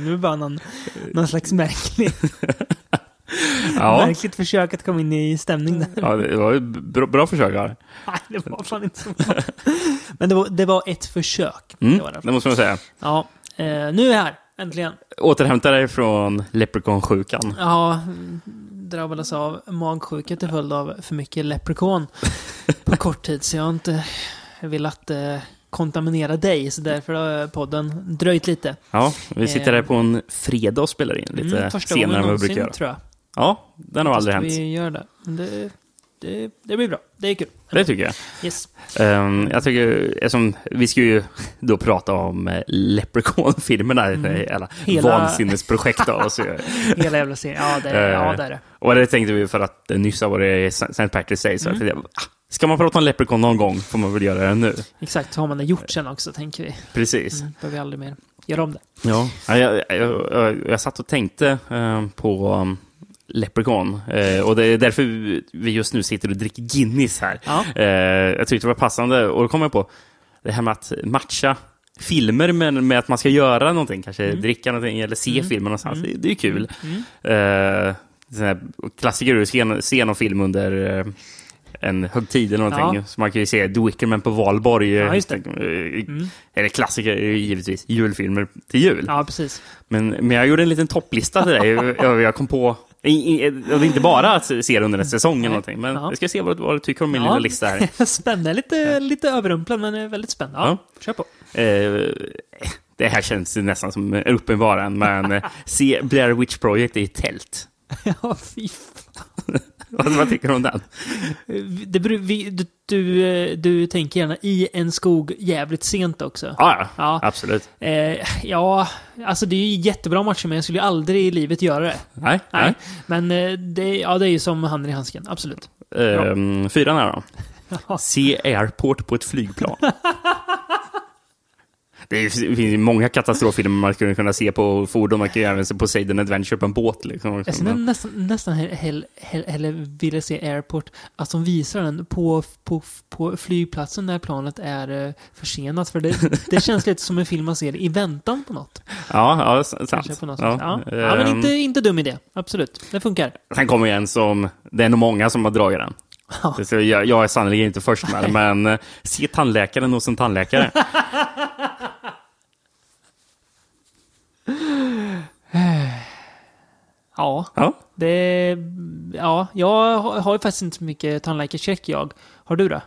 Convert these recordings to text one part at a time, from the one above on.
dålig imitation, det blir bara någon, någon slags märklig, Ja, märkligt försök att komma in i stämning där. ja det var ju bra, bra försök här. Nej, det var fan inte så bra. Men det var, det var ett försök. Mm, Det var det. det måste man säga. Ja, eh, nu är jag här, äntligen. Återhämta dig från leprechaunsjukan. Ja, drabbades av magsjuka till följd av för mycket leprechaun på kort tid. Så jag har inte velat eh, kontaminera dig, så därför har podden dröjt lite. Ja, vi sitter Eh. här på en fredag och spelar in lite Mm, senare än vad vi brukar göra. tror jag. Ja, den har aldrig Fast hänt. Vi gör det. Det, det, det blir bra. Det är kul. Det tycker jag. Yes. Ehm, jag tycker, eftersom vi ska ju då prata om uh, Leprechaun-filmerna, alla Hela- vansinnesprojekt av oss. Hela jävla serien. Ja, det är, ja, det är det. Och det tänkte vi för att nyss har varit St. Patrick's Day, så jag tänkte, ah, ska man prata om Leprechaun någon gång får man väl göra det nu. Exakt, har man det gjort sen också, tänker vi. Precis. Mm, behöver vi aldrig mer göra om det. Ja, ja, jag, jag, jag, jag satt och tänkte eh, på um, Leprechaun. Eh, och det är därför vi just nu sitter och dricker Guinness här. Ja. Eh, jag tyckte det var passande. Och då kom jag på det här med att matcha filmer med, med att man ska göra någonting. Kanske Mm. dricka någonting eller se filmen någonstans. Det, det är ju kul. Sån här klassiker är se, se någon film under eh, en högtid eller någonting. Ja. Så man kan ju se The Wickerman på valborg. Ja, det. Eh, Eller klassiker ju givetvis julfilmer till jul. Ja, precis. Men, men jag gjorde en liten topplista till dig. Jag, jag kom på... I, i, det är inte bara att se det under en säsong eller någonting, men Ja. jag ska se vad, vad du tycker om min Ja. lilla lista här. Spännande. Lite, lite överrumplad, men eh, väldigt spännande. Ja, Ja. kör på. Eh, det här känns nästan som en uppenbaran, men eh, se Blair Witch Project i tält. Ja, fy fan. Vad, vad tycker du om den? Det, vi, du, du, eh, du tänker gärna i en skog jävligt sent också. Ah, ja, Ja. absolut. Eh, ja, alltså det är ju jättebra matcher, men jag skulle ju aldrig i livet göra det. Nej, nej. Nej. Men eh, det, ja, det är ju som handen i handsken, absolut. Um, fyran här då. Se Airport på ett flygplan. Det finns ju många katastroffilmer man skulle kunna se på fordon. Man kan ju även se Poseidon Adventure på en båt. Liksom. Jag skulle nästan, nästan hell, hell, hell, hellre vilja se Airport, att de visar den på, på, på flygplatsen när planet är eh, försenat. För det, det känns lite som en film man ser i väntan på något. Ja, ja sant. Kanske på något. Ja. Ja. ehm, men inte, inte dum idé. Absolut. Det funkar. Sen kommer en som, det är nog många som har dragit den. Ja. Jag, jag är sannolikt inte först med det, men eh, se tandläkaren hos en tandläkare. Ja, Ja. det... Ja, jag har ju faktiskt inte så mycket tandläkarcheck jag. Har du det?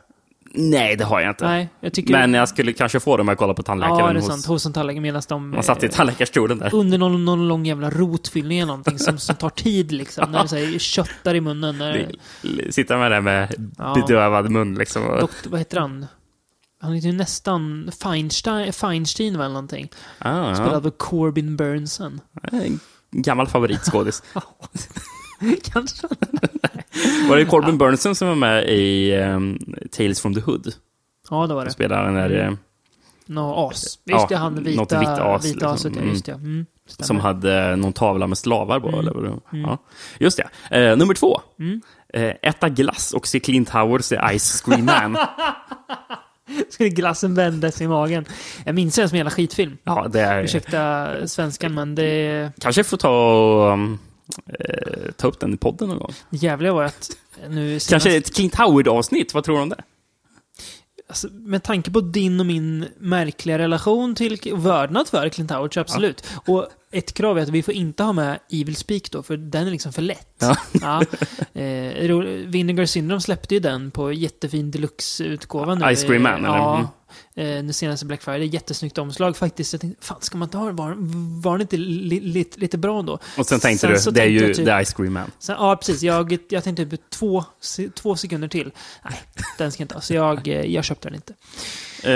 Nej, det har jag inte. Nej, jag tycker... Men jag skulle kanske få det om jag kollar på tandläkaren. ja, det är hos, sant. Hos en tandläkare medan de... Man satt i eh, tandläkarstolen där. under någon, någon lång jävla rotfyllning eller någonting som, som tar tid liksom. När det så här, köttar i munnen. När, Sitta med det med Ja. bedövad mun liksom. doktor, vad heter han? Han heter ju nästan Feinstein, Feinstein eller någonting. Ah, Spelad av Corbin Burnson. En gammal favoritskådis. Kanske. Var det Corbin Burnson som var med i um, Tales from the Hood? Ja, det var det. Spelade den där eh, Nå, as. Just Ja, det, han vita, något vitt as, vita liksom. aset, ja. Mm. Just det. Mm, som hade någon tavla med slavar Mm. på. Eller vad det var. ja. Just det. Eh, nummer två. Eh, äta glass och se Clint Howard se Ice Cream Man. Skulle glassen vändas i magen. Jag minns den som en jävla skitfilm. ja, det är... Ursäkta svenskan, men det Kanske får ta och um, eh, ta upp den i podden någon gång. jävliga var att nu senast, Kanske ett Clint Howard-avsnitt. Vad tror du om det? alltså, med tanke på din och min märkliga relation till vördnad för Clint Howard, så absolut. Och ett krav är att vi får inte ha med Evil Speak då, för den är liksom för lätt. Ja. Ja. Eh, Vinegar Syndrome släppte ju den på jättefin deluxe-utgåva nu. Ice Cream Man, eller? Ja. Mm. Eh, nu senaste Black Friday, jättesnyggt omslag faktiskt. Jag tänkte, fan ska man ta det? Var, var det inte li, li, lite bra då? Och sen tänkte Sen du, det är ju typ- The Ice Cream Man. Sen, ja, precis. Jag, jag tänkte typ två, två sekunder till. Nej, den ska jag inte ha. Så jag, eh, jag köpte den inte. Eh,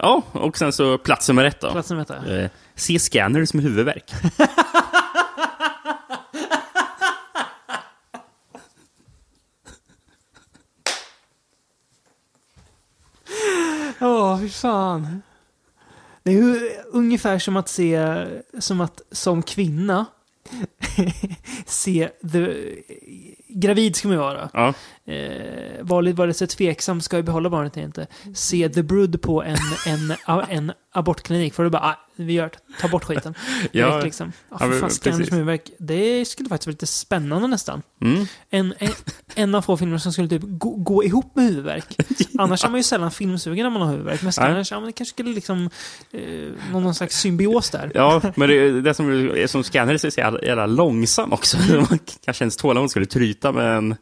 ja, och sen så plats nummer ett då. Platsen vänta. Eh, se Scanners med huvudvärk. Åh, fy fan. Det är ju ungefär som att se, som att som kvinna se the, gravid ska man vara. Ja. Eh, var, var det så tveksam, ska jag behålla barnet eller inte? Se The Brood på en, en, en abortklinik. För du bara, ah, vi gör det. Ta bort skiten. Ja. Direkt liksom. Ja, Ja, för men fan, Scanners huvudvärk. Det skulle faktiskt vara lite spännande nästan. Mm. En, en, en av få filmer som skulle typ gå, gå ihop med huvudvärk. Annars är man ju sällan filmsugen när man har huvudvärk. Men Scanners, ja men det kanske skulle liksom... Eh, någon, någon slags symbios där. Ja, men det, det som, som scanner är så jävla, jävla långsam också. Man kanske ens tålamod skulle tryta med en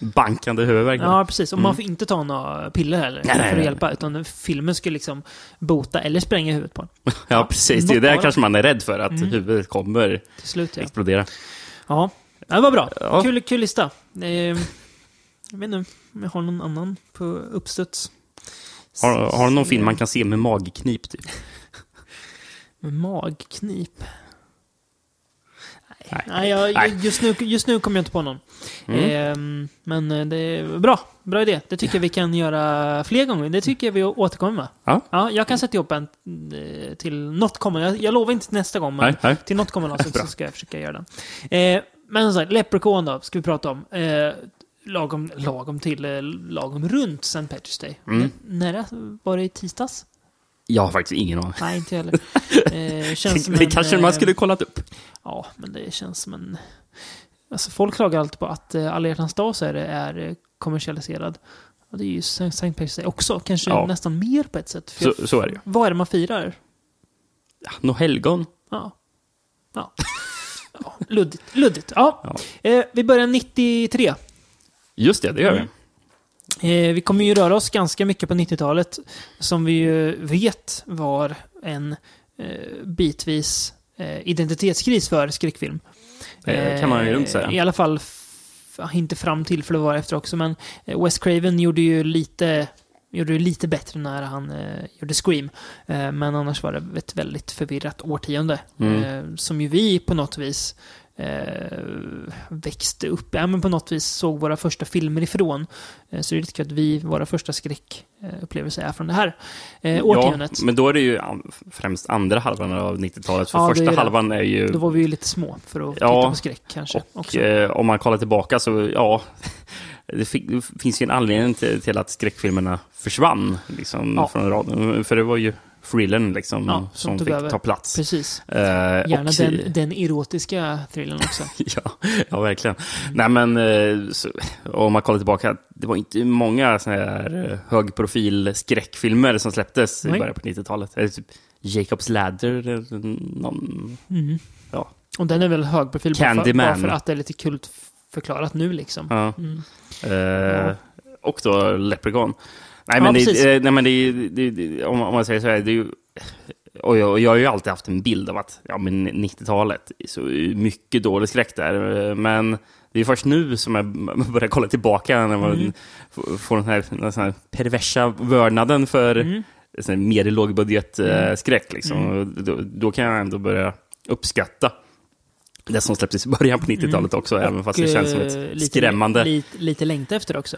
bankande huvudvärk. Ja, precis. Och man får inte ta några piller heller Nej, nej, för att nej. hjälpa. Utan filmen skulle liksom bota eller spränga huvudet på en. Ja, precis. Det är det. kanske man är rädd för, att Mm. huvudet kommer Till slut, ja. explodera. Ja, Ja, det var bra. Ja. Kul, kul lista. Eh, jag vet inte om jag har någon annan på uppstuds. Har, har du någon film man kan se med magknip? Typ? Med magknip? Nej, jag, Nej. Just, nu, just nu kommer jag inte på någon. Mm. Ehm, men eh, det är bra. Bra idé. Det tycker jag vi kan göra fler gånger. Det tycker jag vi återkommer med. Ja. Ja, jag kan sätta ihop en eh, till något kommande. Jag, jag lovar inte till nästa gång, men Nej, nej. till något kommande avsnitt så ska jag försöka göra den. Eh, men som sagt, Leprechaun då, ska vi prata om. Eh, lagom, lagom till, eh, lagom runt St. Patrick's Day. Mm. N- Nära, var det i tisdags? Jag har faktiskt ingen aning. Nej, inte heller. Eh, känns Det en, kanske man eh, skulle kollat upp. Ja, men det känns som en... Alltså folk klagar alltid på att eh, alla hjärtans dag så är, det, är eh, kommersialiserad. Och det är ju St. Patrick's också. Kanske Ja. nästan mer på ett sätt. Så, jag- så är det ju. Vad är det man firar? Ja, Nå helgon. Ja. Ja. ja luddigt. luddigt. Ja. Ja. Eh, vi börjar 93. Just det, det gör vi. Mm. Eh, vi kommer ju röra oss ganska mycket på 90-talet. Som vi ju vet var en eh, bitvis eh, identitetskris för skräckfilm. Det kan man ju lugnt säga. I alla fall, inte fram till, för det var efter också, men Wes Craven gjorde ju lite Gjorde det lite bättre när han eh, gjorde Scream. Eh, men annars var det ett väldigt förvirrat årtionde. Mm. Eh, som ju vi på något vis eh, växte upp, ja men på något vis såg våra första filmer ifrån. Eh, så det är lite kul att vi, våra första skräckupplevelser är från det här eh, årtiondet. Ja, men då är det ju främst andra halvan av 90-talet. För Ja, är första det. halvan är ju... Då var vi ju lite små för att Ja, titta på skräck kanske. Och eh, om man kollar tillbaka så, ja, det, fi- det finns ju en anledning till, till att skräckfilmerna försvann liksom, Ja. från raden. För det var ju thrillern liksom, Ja, som som fick över. ta plats. Precis. Eh, Gärna och- den, den erotiska thrillern också. ja, ja, verkligen. Nej, men eh, så, om man kollar tillbaka, det var inte många såna här eh, högprofil skräckfilmer som släpptes i Nej. början på 90-talet. Eller typ Jacob's Ladder, eller någon... Mm. Ja. Och den är väl högprofil Candyman. bara för att det är lite kul förklarat nu liksom. Ja. Mm. Eh, Och då Leprechaun. Nej, Ja, men, det, precis. eh, nej, men det, det, det, om, man säger så här, det är ju... Och jag, och jag har ju alltid haft en bild av att ja, men 90-talet, är så mycket dålig skräck där. Eh, Men det är först nu som jag börjar kolla tillbaka när man Mm. får- den här, den här perversa vördnaden för Mm. sån mer lågbudgetskräck. Mm. Eh, skräck, liksom. Och då, då kan jag ändå börja uppskatta det som släpptes i början på 90-talet också, även fast det känns som ett lite, skrämmande... Lite, lite längta efter också.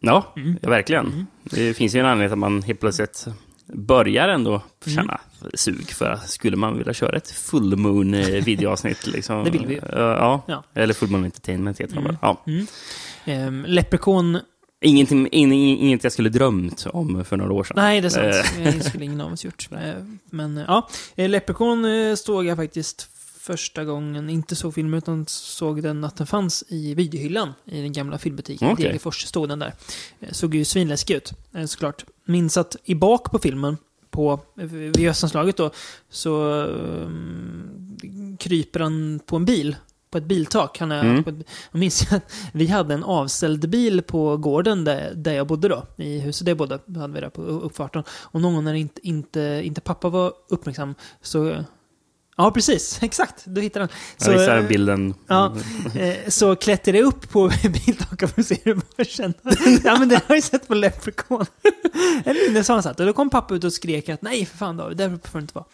Ja, Mm. ja, verkligen. Det finns ju en anledning att man helt plötsligt börjar ändå känna sug för att skulle man vilja köra ett full moon eh, videoavsnitt. Liksom. Det vill vi. Eh, Ja. Ja. eller full moon entertainment heter Mm. Ja. Mm. Um, Leprechaun, Ingenting, in, in, inget jag skulle drömt om för några år sedan. nej det är sant. Eh. Det skulle ingen av oss gjort. Eh, Men eh, ja, Eh, Leprechaun eh, såg jag faktiskt första gången, inte såg filmen utan såg den att den fanns i videohyllan i den gamla filmbutiken. Okej. Degerfors stod den där. Eh, Såg ju svinläskig ut, eh, såklart. Minns att i bak på filmen, på, vid Östanslaget då, så um, kryper han på en bil. På ett biltak. Han är Mm. på ett, jag minns att vi hade en avställd bil på gården där, där jag bodde då. I huset där jag bodde hade vi där på uppfarten. Och någon gång när inte, inte, inte pappa var uppmärksam så... Ja, precis. Exakt. Du hittade den. jag visar eh, bilden. Ja, eh, så klättrade jag upp på man kände. Ja, men det har jag ju sett på Leprechaun. En minne som han satt. Och då kom pappa ut och skrek att nej, för fan David, där får du inte vara.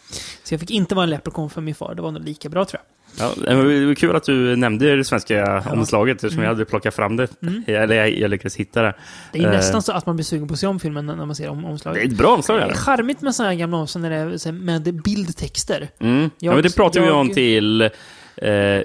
Så jag fick inte vara en Leprechaun för min far. Det var nog lika bra tror jag. Ja, det var kul att du nämnde det svenska omslaget, eftersom jag hade plockat fram det. Mm. Eller jag, jag lyckades hitta det. Det är Eh. nästan så att man blir sugen på att se om filmen när man ser om omslaget. Det är ett bra omslag. Det är charmigt med sådana här gamla omslag när det är med bildtexter. Mm. ja, Jag- men det pratade vi om till Eh,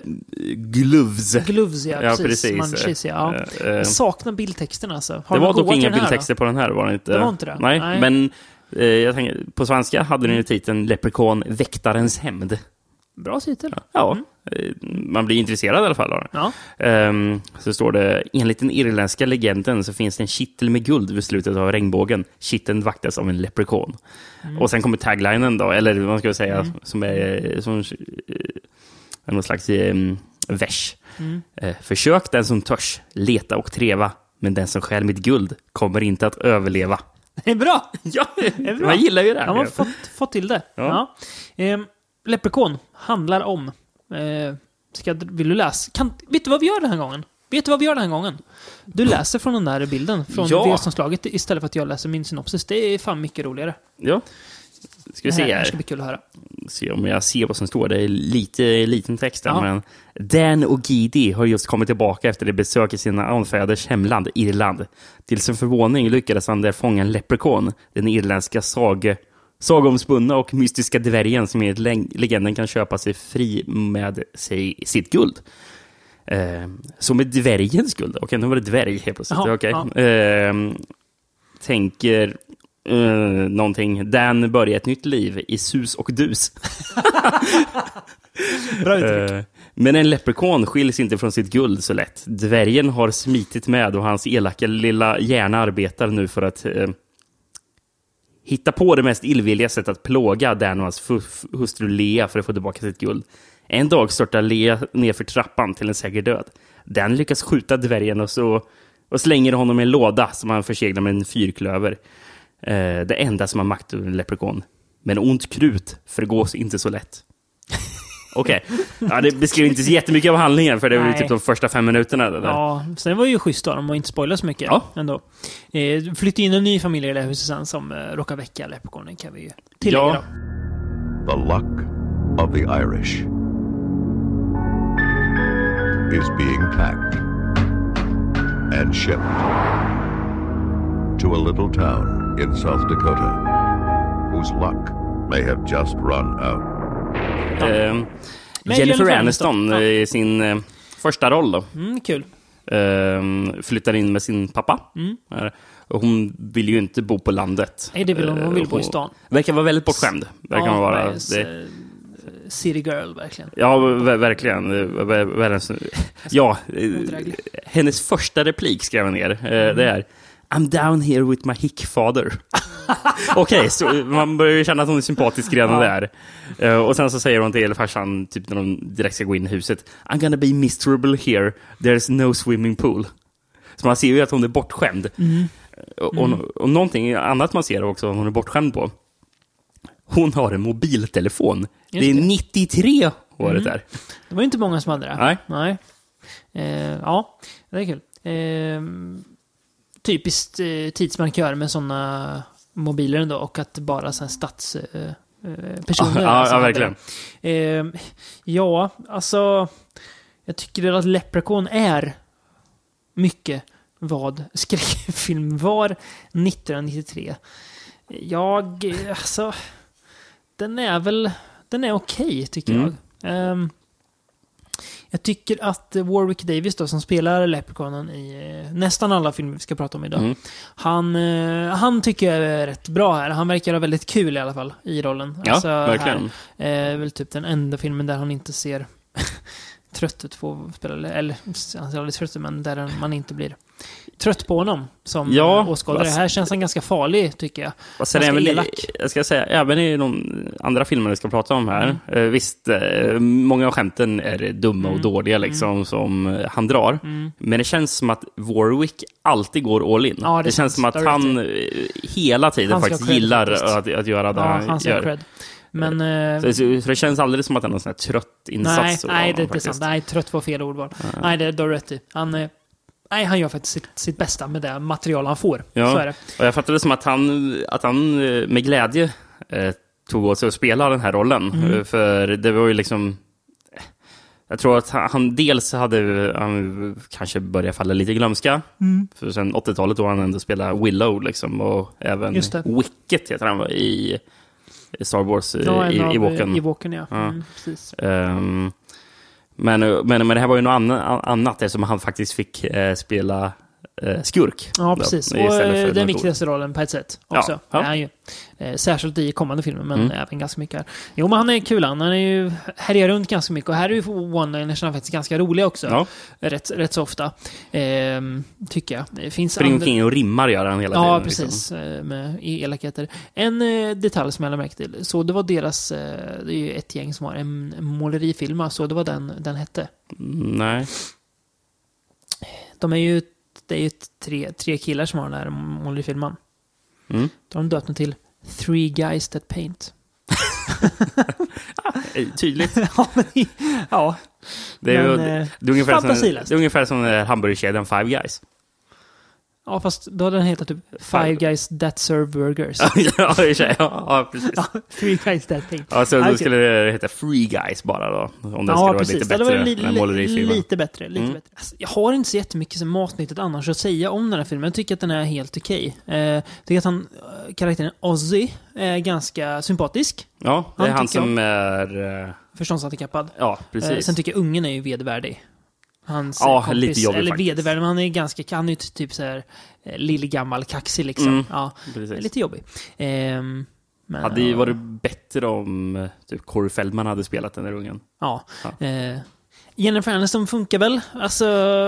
gloves. Gloves, ja. Ja, precis. precis. Ja. Eh, eh, Jag saknar bildtexten alltså. Har det var dock inga här, då? bildtexter på den här, var det inte? Det var inte det? Nej, Nej. men eh, jag tänker, på svenska hade den ju titeln Leprechaun Väktarens hämnd. Bra titel. Ja, eh, man blir intresserad i alla fall av den. Ja. Ehm, så står det, enligt den irländska legenden så finns det en kittel med guld vid slutet av regnbågen. Kitteln vaktas av en leprechaun. Och sen kommer taglinen då, eller vad man ska säga, som är som, eh, någon slags eh, vers. Eh, Försök den som törs, leta och treva, men den som stjäl mitt guld kommer inte att överleva. Det är bra! Ja, är bra. man gillar ju det. Ja, här. man har fått, fått till det. Ja. Ja. Ehm, Leprechaun handlar om... Eh, ska, vill du läsa? Kan, vet du vad vi gör den här gången? Vet du vad vi gör den här gången? Du läser från den där bilden, från Ja. Vesenslaget, istället för att jag läser min synopsis. Det är fan mycket roligare. Ja. Ska vi se här, det här ska bli kul att höra. se om jag ser vad som står. Det är lite liten text där, Ja. men Dan och Gidi har just kommit tillbaka efter det besök i sina anfäders hemland, Irland. Till sin förvåning lyckades han där fånga en leprechaun, den irländska sag sagomspunna och mystiska dvärgen som enligt leg- legenden kan köpa sig fri med sig sitt guld. Eh, så med dvärgens guld? Okej, nu var det dvärg helt plötsligt. Jaha, Okej. ja. Eh, tänker eh, någonting. Dan börjar ett nytt liv i sus och dus. Bra uttryck. Eh, Men en leprechaun skiljs inte från sitt guld så lätt. Dvärgen har smitit med och hans elaka lilla hjärna arbetar nu för att eh, hitta på det mest illvilliga sättet att plåga Dan och hans hustru Lea för att få tillbaka sitt guld. En dag störtar Lea nerför trappan till en säker död. Dan lyckas skjuta dvärgen och, så, och slänger honom i en låda som han förseglar med en fyrklöver. Eh, det enda som har makt över en leprekon. Men ont krut förgås inte så lätt. Okej. Ja, det beskriver inte så jättemycket av handlingen, för det var ju typ de första fem minuterna. Det där. Ja, sen var det ju schysst av dem att inte spoila så mycket Ja. ändå. Eh, flyttade in en ny familj i det här huset sen som eh, råkar väcka Leprechaunen kan vi ju tillägga Ja. då. The luck of the Irish is being packed and shipped to a little town in South Dakota whose luck may have just run out. Eh, Jennifer Jennifer Aniston ja. i sin eh, första roll då. Mm, kul. Eh, flyttar in med sin pappa. Eh, och hon vill ju inte bo på landet. Nej, det vill hon. Hon vill Eh, bo i stan. Verkar vara väldigt bortskämd. Verkar ja, vara. Det, eh, City girl, verkligen. ja, ver- verkligen. Eh, Världens, ja, eh, hennes första replik skrev jag ner. Eh, Det är I'm down here with my hick father. Okej, så man börjar ju känna att hon är sympatisk redan Ja. där. Eh, och sen så säger hon till farsan, typ när de direkt ska gå in i huset, I'm gonna be miserable here, there's no swimming pool. Så man ser ju att hon är bortskämd. Mm. Och, och, och någonting annat man ser också hon är bortskämd på, hon har en mobiltelefon. det är det. Mm. 93 året där. Det var ju inte många som hade det. Nej. Nej. Eh, ja, det är kul. Eh, typiskt eh, tidsmarkör med sådana mobiler ändå och att bara här stats... Eh, eh, personer Ja, ja, verkligen. Eh, ja, alltså... Jag tycker att Leprechaun är mycket vad skräckfilm var 1993. Jag, alltså... Den är väl... Den är okej, tycker Mm. jag. Ehm, jag tycker att eh, Warwick Davis då, som spelar Leprechaunen i eh, nästan alla filmer vi ska prata om idag. Mm. Han, eh, han tycker jag är rätt bra här. Han verkar ha väldigt kul i alla fall i rollen. Alltså, Ja, verkligen. Här, eh, väl typ den enda filmen där han inte ser trött ut på att spela. Eller, han aldrig trött men där man inte blir trött på honom som Ja, åskådare. Här känns han ganska farlig, tycker jag. Och sen Ganska även, i- elak. jag ska säga, även i de andra filmerna vi ska prata om här. Mm. Eh, visst, eh, många av skämten är dumma och dåliga liksom, som eh, han drar. Mm. Men det känns som att Warwick alltid går all in. Ja, det det, känns som att han hela tiden Han faktiskt cred gillar faktiskt. att, att göra det Ja, han gör. cred. Men... eh, Så, så, så det känns aldrig som att han är någon sån här trött insats. nej, nej, det är sant. Nej, trött var fel ordval. Nej, det är du har rätt i. Han, eh, nej, han gör faktiskt sitt, sitt bästa med det material han får. Ja. Så är det. Och jag fattade det som att han, att han eh, med glädje eh, tog åt sig att spela den här rollen. Mm. Eh, För det var ju liksom... Jag tror att han, dels hade han kanske börjat falla lite i glömska. Mm. För sen 80-talet då han ändå spelade Willow liksom. Och även. Wicket heter han i Star Wars, Ja, i, av, i Walken. I Walken, ja. Ja. Mm, precis. Ehm, Men, men, men det här var ju något anna- annat eftersom han faktiskt fick eh, spela skurk. Ja, då, precis. Och istället för eh, den något viktigaste rollen på ett sätt Ja, också. ja. Är han ju. Eh, särskilt i kommande filmer, men Mm. även ganska mycket här. Jo, men han är kul han. Är ju, härjar runt ganska mycket. Och här är ju one-linersna faktiskt ganska roliga också. Ja, Rätt, rätt så ofta. Ehm, tycker jag. Det finns springer andra- omkring och rimmar gör han hela Ja, tiden. liksom. precis. eh, Med i elakheter. En eh, detalj som jag lade märke till. Så det var deras... eh, Det är ju ett gäng som har en en målerifilm. Så det var den den hette. Mm, Nej. De är ju... Det är ju tre, tre killar som har den här målerifilmen. Mm. Då har de döpt den till Three Guys That Paint. Tydligt. ja, men, ja. Det är, ju, Men, eh, det är ungefär som, det är ungefär som hamburgerkedjan Five Guys. Ja, fast då hade den hetat typ Five Guys That Serve Burgers. ja, i och sig. ja, ja, precis. ja, Three Guys That Paint. Ja, så då skulle det heta Free Guys bara då. Om skulle Ja, vara precis. lite hade varit bättre li, med li, målerifilmen. lite bättre. Lite Mm. bättre. Alltså, jag har inte så jättemycket matnyttigt annars att säga om den här filmen. Jag tycker att den är helt okej. Eh, jag tycker att han, eh, karaktären Ozzy är ganska sympatisk. Ja, det är Han han som är... eh, Förståndshandikappad. Ja, Eh, precis. sen tycker jag ungen är ju vedervärdig. Hans Ja, eh, kompis, lite jobbig Eller men han är ganska, han är ju typ så här eh, lillgammal, kaxig liksom. Mm, Ja, precis. lite jobbig. Ehm, men, Hade ju varit bättre om eh, typ Corey Feldman hade spelat den där ungen. Ja. Ja. Eh, Jennifer Aniston funkar väl? Alltså,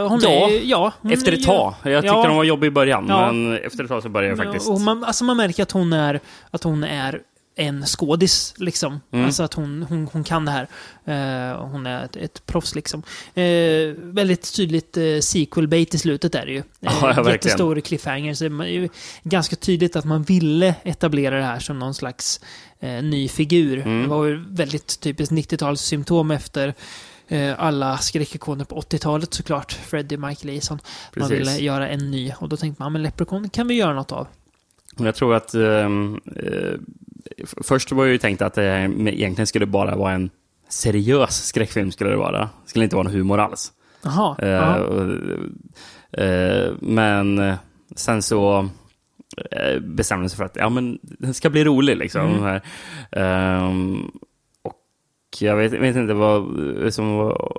hon Ja, är ja hon Efter ett tag. Jag tyckte Ja. de var jobbiga i början, Ja. men efter ett tag så började jag faktiskt... Och man, alltså man märker att hon är, att hon är en skådis, liksom. Mm. Alltså att hon, hon, hon kan det här. Och hon är ett, ett proffs, liksom. Eh, väldigt tydligt eh, sequel-bait i slutet är det ju. Eh, Ja, jättestor cliffhanger. Så det är ganska tydligt att man ville etablera det här som någon slags ny figur. Mm. Det var ju väldigt typiskt 90-talssymptom efter alla skräckikoner på 80-talet såklart. Freddie, Michael Eason. Man ville göra en ny. Och då tänkte man, men Leprechaun kan vi göra något av. Och Jag tror att... ehm, eh, först var jag ju tänkt att det egentligen skulle bara vara en seriös skräckfilm. skulle Det vara. Det skulle inte vara någon humor alls. Jaha. Eh, ja. och, eh, men eh, sen så eh, bestämde de sig för att ja, men den ska bli rolig. Liksom, Mm. Ehm, och jag vet, vet inte vad som var,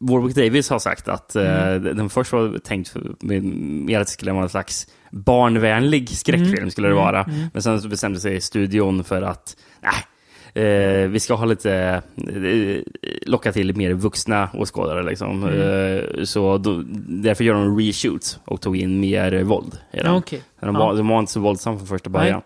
Warwick Davis har sagt att eh, Mm. den först var tänkt mer att det skulle vara en slags barnvänlig skräckfilm. Mm. skulle det Mm. vara. Mm. Men sen bestämde sig studion för att nej, eh, vi ska ha lite, eh, locka till mer vuxna åskådare. Liksom. Mm. Så då, därför gör de reshoots och tog in mer våld. i den. Okej. De, var, de var inte så våldsamma från första början.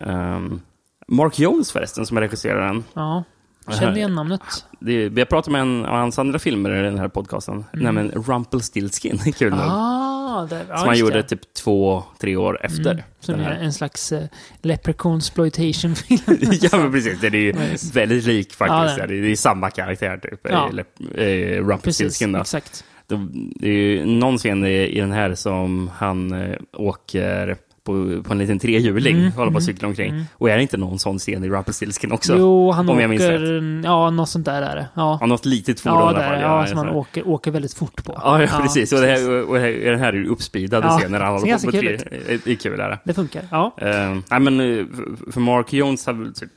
Ehm, Mark Jones förresten, som regisserar den. Ja. Kände igen namnet. Det, vi har pratat med en av hans andra filmer i den här podcasten, nämligen Rumpelstiltskin. Kul nog. Mm. Ah, där, ja, som han gjorde det. typ två, tre år efter. Mm. Som den är en slags uh, leprechaun exploitation-film. ja, men precis. Det är ju just. väldigt lik faktiskt. Ja, det, är, det är samma karaktär typ. Ja. Precis, Rumpelstiltskin exakt. Det, det är ju någon scen i, i den här som han eh, åker på, på en liten trehjuling, Mm, håller på att mm, cykla omkring. mm. Och är det inte någon sån scen i Rumpelstiltskin också? Jo, han om jag minns åker... Ja, något sånt där är det. Ja, Ja, något litet fordon ja, i alla där, fall. ja, som han åker, åker väldigt fort på. Ja, ja, precis. Och, det här, och det den här är ju uppspeedade Ja, scener. Han ser håller ganska på kul tre, det är kul. Är det. Det funkar. Ja. Uh, nej, men eh, för- Mark Jones har väl typ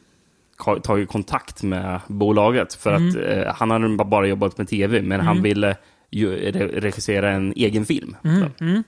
tagit kontakt med bolaget för att Mm. eh, han hade bara jobbat med tv, men han Mm. ville ju re- regissera en egen film. Mm, mm.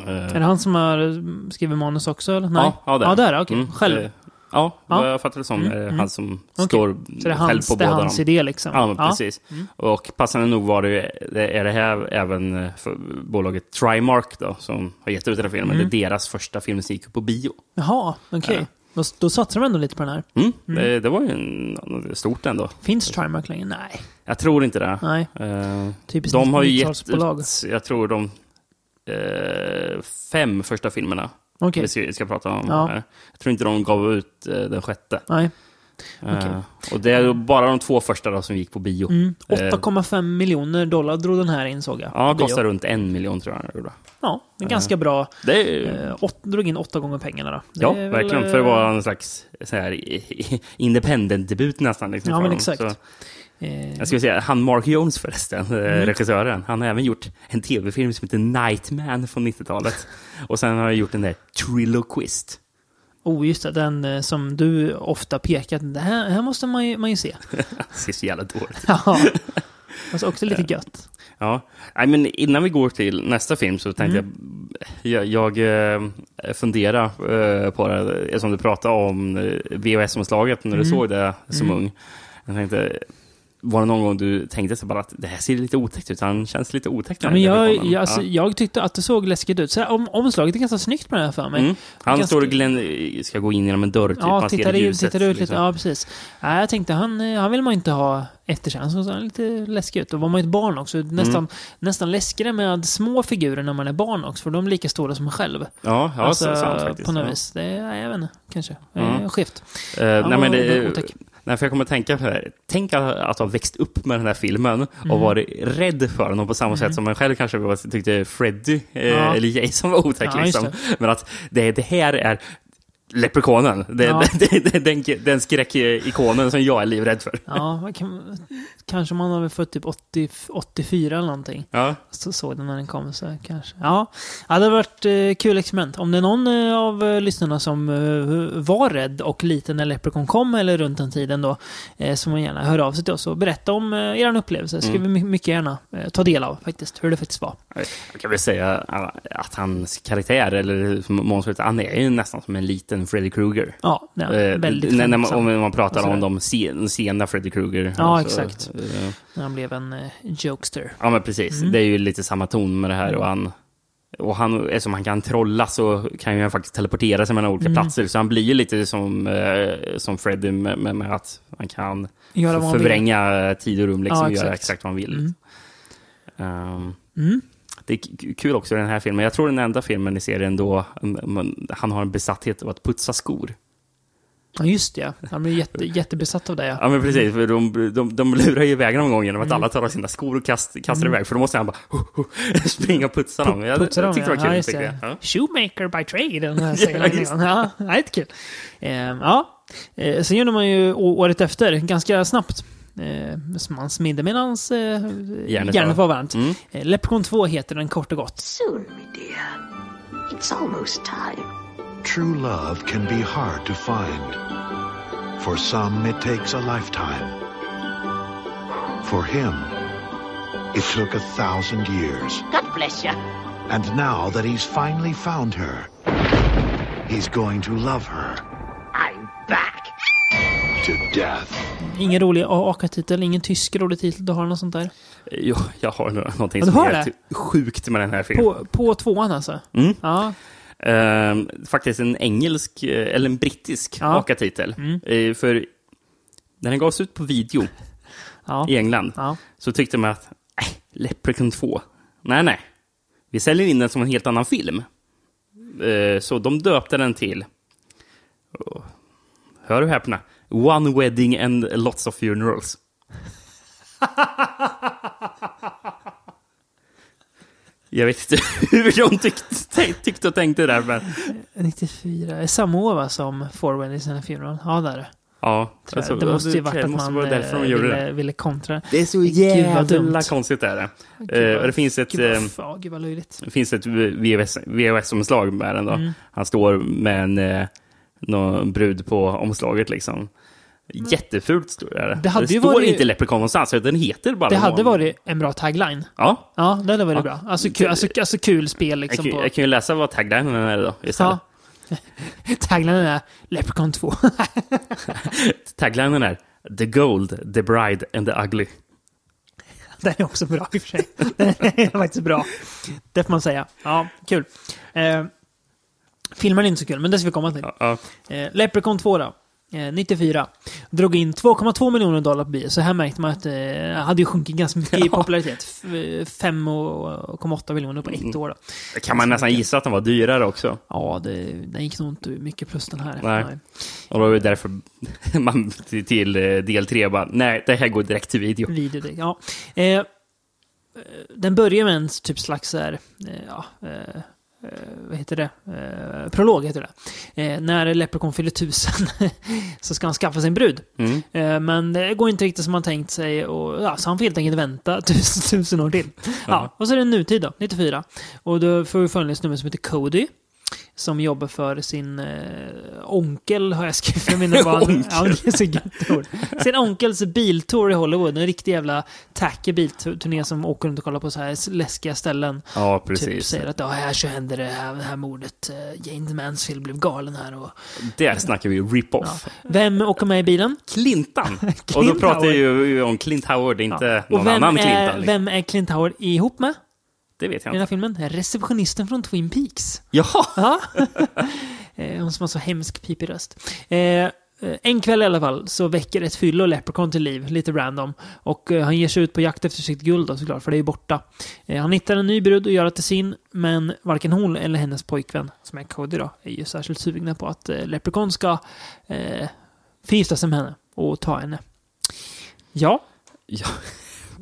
Eh, Är det han som har eh, skrivit manus också? Eller? Nej? Ja, ja, det. Ja, det är det. Okej. Mm, Själv? ja, Ja. jag fattar det som. Mm, mm. Han som Okej. står Så det är själv hans, på det är båda hans dem. idé liksom? Ja, men precis. Mm. Och passande nog var det, ju- är det här även eh, för bolaget Trimark då, som har gett ut den här filmen. Mm. Det är deras första film som gick på bio. Jaha, okej. Ja. Då, då satsar de ändå lite på den här. Mm. Det, det var ju en, stort ändå. Finns Trimark längre? Nej. Jag tror inte det. Nej. Eh, Typiskt de har ju gett 90-talsbolag. ut, jag tror de eh, fem första filmerna Okej. vi ska, prata om. Ja. här. Jag tror inte de gav ut eh, den sjätte. Nej. Eh, Okej. och det är bara de två första då som gick på bio. Mm. Eh, 8,5 miljoner dollar drog den här in såg jag. Ja, kostar runt en miljon tror jag. gjorde. Ja, det är ganska bra. Det är, Eh, åt, drog in åtta gånger pengarna då. Det ja, väl, verkligen. För det eh, var en slags så här, independent-debut nästan. Liksom, Ja, men dem. exakt. Så, eh, jag skulle säga, han Mark Jones förresten, eh, Mm. regissören, han har även gjort en tv-film som heter Nightman från 90-talet. Och sen har han gjort den där Triloquist. Oh, just det. Den eh, som du ofta pekat. Det här, här måste man ju, man ju se. Det ser så jävla dåligt ja. Alltså också lite gött. Ja, Nej, men innan vi går till nästa film så tänkte Mm. jag, jag, jag eh, fundera eh, på det, eftersom du pratade om eh, VHS-omslaget när du Mm. såg det som ung. Jag tänkte, var det någon gång du tänkte så bara att det här ser lite otäckt ut? Han känns lite otäckt. Ja, men jag, jag, alltså, jag tyckte att det såg läskigt ut. Så här, om, omslaget är ganska snyggt med det här för mig. Mm. Han ganska- står och glän, ska gå in genom en dörr, typ. Ja, ser tittar, ljuset, tittar ut lite. liksom. Ja, precis. Nej, jag tänkte, han, eh, han vill man inte ha efterkänsla. Så han är lite läskig ut. Då var man ju ett barn också. Nästan, Mm. nästan läskigare med små figurer när man är barn också. För de är lika stora som en själv. Ja, ja alltså, så, sant faktiskt. på något ja. vis. Det är, jag vet inte, kanske. Mm. Eh, skevt. Eh, Ja, nej, men det otäck. Nej, för jag kommer att tänka på det här. Tänk att, ha växt upp med den här filmen Mm. och varit rädd för den och på samma sätt som man själv kanske tyckte Freddy eh, Ja. eller Jason var otäck. Ja, liksom. Men att det, det här är Leprekonen. Det, Ja. det, den, den skräckikonen som jag är livrädd för. Ja, vad kan, kanske man har väl fått typ 80, 84 eller någonting. Ja, Så såg den när den kom, så kanske. Ja, ja det hade varit eh, kul experiment. Om det är någon eh, av eh, lyssnarna som eh, var rädd och liten när Leprechaun kom, eller runt den tiden då, eh, så må gärna höra av sig till oss och berätta om eh, er upplevelse. Ska vi my- mycket gärna eh, ta del av faktiskt, hur det faktiskt var. jag kan väl säga att hans karaktär, eller som monstret, han är ju nästan som en liten Freddy Krueger. Ja, ja Eh, väldigt när, när man, om man pratar Och om de sen, sena Freddy Krueger. Ja, Alltså, exakt. eh, När han blev en eh, jokester. Ja, men precis. Mm. Det är ju lite samma ton med det här. Och han, och han, eftersom han kan trolla så kan ju han faktiskt teleportera sig mellan olika Mm. platser. Så han blir ju lite som, eh, som Freddy med, med, med att han kan vill. förvränga tid och rum liksom, Ja, och göra exakt. exakt vad han vill. Mm. Ehm, Mm. Det är kul också i den här filmen. Jag tror den enda filmen i serien då mm, han har en besatthet av att putsa skor. Ja, just det. Han blev jätte, jättebesatt av det. Ja. Ja men precis, för de, de, de lurar ju iväg någon gång genom att Mm. alla tar av sina skor och kast, kastar iväg. För då måste han bara springa och putsa dem. Jag, Putsar jag tyckte det var kul. Ja, tyckte jag. Ja. Shoemaker by trade. Säger Ja, han just ja, det är kul. Ehm, ja, eh, sen gjorde man ju året efter, ganska snabbt. Eh, som man smidde medan eh, Järnet järnet var- var varmt. Mm. Eh, Leprechaun 2 heter den kort och gott. Soon, my dear. It's almost time. True love can be hard to find. For some, it takes a lifetime. For him, it took a thousand years. God bless you. And now that he's finally found her, he's going to love her. To death. Ingen rolig AAK-titel, ingen tysk rolig titel. Du har något sånt där? Jo, jag har nå- någonting Ja, som har är helt sjukt med den här filmen. På, på tvåan alltså? Mm. Ja. Ehm, faktiskt en engelsk, eh, eller en brittisk Ja. AKA-titel. Mm. Eh, för när den gavs ut på video Ja. i England ja. så tyckte man att äh, Leprechaun 2, nej nej, vi säljer in den som en helt annan film. Eh, så de döpte den till, oh, hör och häpna, One Wedding and Lots of Funerals. Jag vet inte hur de tyckte, tyckte och tänkte där, men 94. Är samma år va, som Four Weddings and a Funeral? Ja, där är det. ja. Alltså, det måste ju varit att man vara därför de eh, gjorde ville, det. ville kontra. Det är så jävla dumt. konstigt är det. Gud, Eh, vad- och det finns ett... Gud, vad, eh, gud vad löjligt. Det finns ett VHS VHS-omslag med den då. Mm. Han står med en eh, någon brud på omslaget liksom. Jättefult står det. Det hade ju står varit- inte Leprechaun någonstans, den heter bara Det hade någon- varit en bra tagline. Ja, Ja, det hade varit Ja. bra. Alltså, kul, alltså, alltså kul spel jag liksom. kan, På, jag kan ju läsa vad taglinen är då istället. ja. Taglinen är Leprechaun 2. Taglinen är The Gold, The Bride and the Ugly. Den är också bra i och för sig. Den är faktiskt bra. Det får man säga. Ja, kul. Eh, filmen är inte så kul, men det ska vi komma till. Ja, ja. Eh, Leprechaun 2 då. Eh, 94. Drog in 2,2 miljoner dollar på bio. Så här märkte man att det eh, hade ju sjunkit ganska mycket i Ja. popularitet. F- 5,8 miljoner på ett år då. Kan man nästan gissa att den var dyrare också. Ja, det, den gick nog inte mycket plus den här. Nej. Och då är det därför man till, eh, del tre bara, nej, det här går direkt till video. Video, det, ja. Eh, eh, den börjar med en typ slags så här, eh, ja, eh, eh, vad heter det? Eh, prolog heter det. Eh, när Leprechaun fyller tusen så ska han skaffa sig en brud. Mm. Eh, men det går inte riktigt som han tänkt sig och ja, så han får helt enkelt vänta tusen, tusen år till. Ja, och så är det nutid då, 94. Och då får vi följa en snubbe som heter Cody. Som jobbar för sin eh, onkel, har jag skrivit. Jag menar han, Onkel. ja. Sin onkels biltour i Hollywood. En riktig jävla tacky bilturné som åker runt och kollar på så här läskiga ställen. Ja, Typ precis. säger att ja, här så hände det här, det här mordet. Uh, Jane Mansfield blev galen här. Och, Där snackar vi rip-off. vem åker med i bilen? Clintan. och då Clint pratar jag ju om Clint Howard, inte Ja. någon annan är, Clintan. liksom. vem är Clint Howard ihop med Det vet i jag den här inte. filmen? Receptionisten från Twin Peaks. Jaha! Ja. Eh, Hon som har så hemsk pipig röst. Eh, eh, En kväll i alla fall så väcker ett fyllo Leprechaun till liv, lite random. Och eh, han ger sig ut på jakt efter sitt guld då, såklart, för det är ju borta. Eh, Han hittar en ny brud och gör det till sin, men varken hon eller hennes pojkvän, som är Cody då, är ju särskilt sugna på att Leprechaun ska eh, förgifta sig med henne och ta henne. Ja, Ja.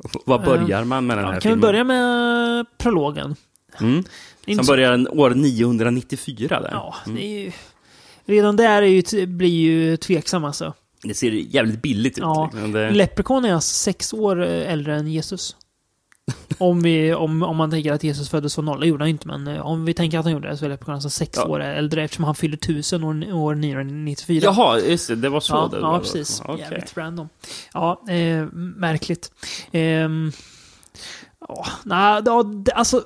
Vad börjar man med den här ja kan vi filmen? börja med prologen? Mm. Som börjar år 994 där. Ja, Mm. det är ju... Redan där är ju, blir ju tveksam alltså. Det ser jävligt billigt ut. Ja. liksom. det... Leprechaun är alltså sex år eh, äldre än Jesus. Om, vi, om, om man tänker att Jesus föddes från noll, det gjorde han inte, men eh, om vi tänker att han gjorde det så är Leprechaun alltså sex Ja. år äldre eftersom han fyller tusen år, år 994. Jaha, just det. Det var så ja, det ja, var. precis. Okej. Jävligt random. Ja, eh, märkligt. Ehm, ja, nej, ja, det- alltså...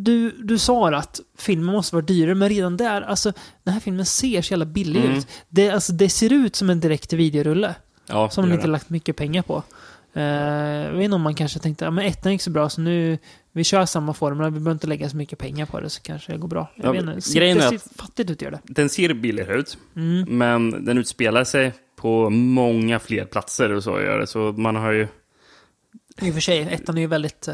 Du, du sa att filmen måste vara dyrare, men redan där, alltså den här filmen ser så jävla billig Mm. ut. Det, alltså, det ser ut som en direkt videorulle. Ja, Som det de inte det. lagt mycket pengar på. Uh, jag vet inte om man kanske tänkte, ja men ettan gick så bra så nu, vi kör samma formel, vi behöver inte lägga så mycket pengar på det så kanske det går bra. Jag Ja, vet inte, grejen det ser att- fattigt ut gör det. Den ser billig ut, Mm. men den utspelar sig på många fler platser och så gör det. Så man har ju... I och för sig, ettan är ju väldigt...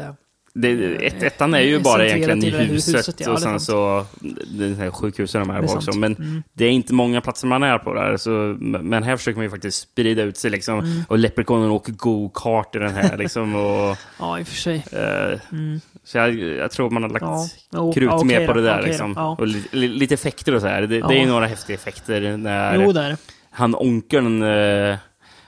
Det, ett, ettan är ju bara egentligen i här huset, huset, ja, och sen så det här sjukhuset de är Det också. Men Mm. det är inte många platser man är på där. Så, men här försöker man ju faktiskt sprida ut sig liksom. Mm. Och Leprechaunen åker go-kart i den här liksom. Och, ja, i och för sig. eh, Mm. så jag, jag tror man har lagt Ja. Jo, krut okej mer på det där då. liksom. Ja. Och li, li, lite effekter och så här. Det, Ja. det är ju några häftiga effekter när Jo, där. han onkeln eh,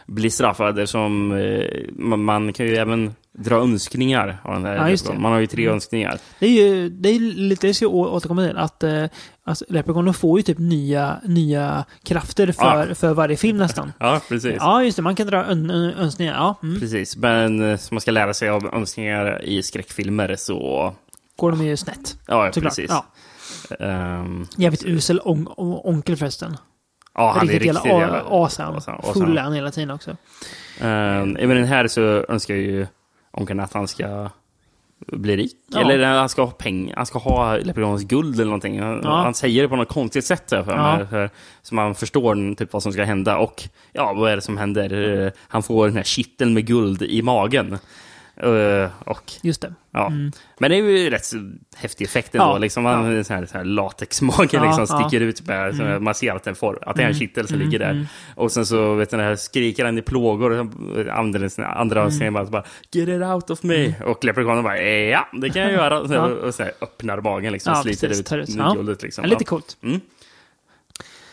blir straffad. Som, eh, man, man kan ju även dra önskningar av den här. Ja. Man har ju tre Mm. önskningar. Det är ju det är lite, det ska jag återkomma till, att eh, alltså, Leprechaunen får ju typ nya, nya krafter för, för varje film nästan. Ja, precis. Ja, just det. Man kan dra ön, ön, önskningar. Ja, mm. Precis, men eh, som man ska lära sig av önskningar i skräckfilmer så... går de ju snett. Ja, Såklart. precis. Ja. Ehm, Jävligt usel on, on, onkel förresten. ja, han är riktigt riktigt jävla jävla... är han. as- as- Full han hela tiden också. Ehm, Även den här så önskar ju onkeln att han ska bli rik. Ja. Eller han ska ha pengar. Han ska ha Leprechauns guld eller någonting. Han, Ja. han säger det på något konstigt sätt. För Ja. mig, för, så man förstår typ vad som ska hända. Och ja, vad är det som händer? Eh, Han får den här kitteln med guld i magen. Eh, och Just det. Ja. Mm. Men det är ju rätt häftig effekt ändå. Ja, Liksom, man, ja. så här, så här latexmage Ja, liksom ja. sticker ut. Med, så Mm. Man ser att, den får, att det är en kittel som mm, ligger där. mm. Och sen så vet du, den här, skriker han i plågor. Och andra, andra Mm. säger bara, Get it out of me! Och Leprechaunen bara "Eh, Ja, det kan jag göra. Och, så, Ja. och så här, öppnar magen liksom. Ja, och sliter precis, ut, ut. Ja. guldet. Liksom. Ja, lite coolt. Mm.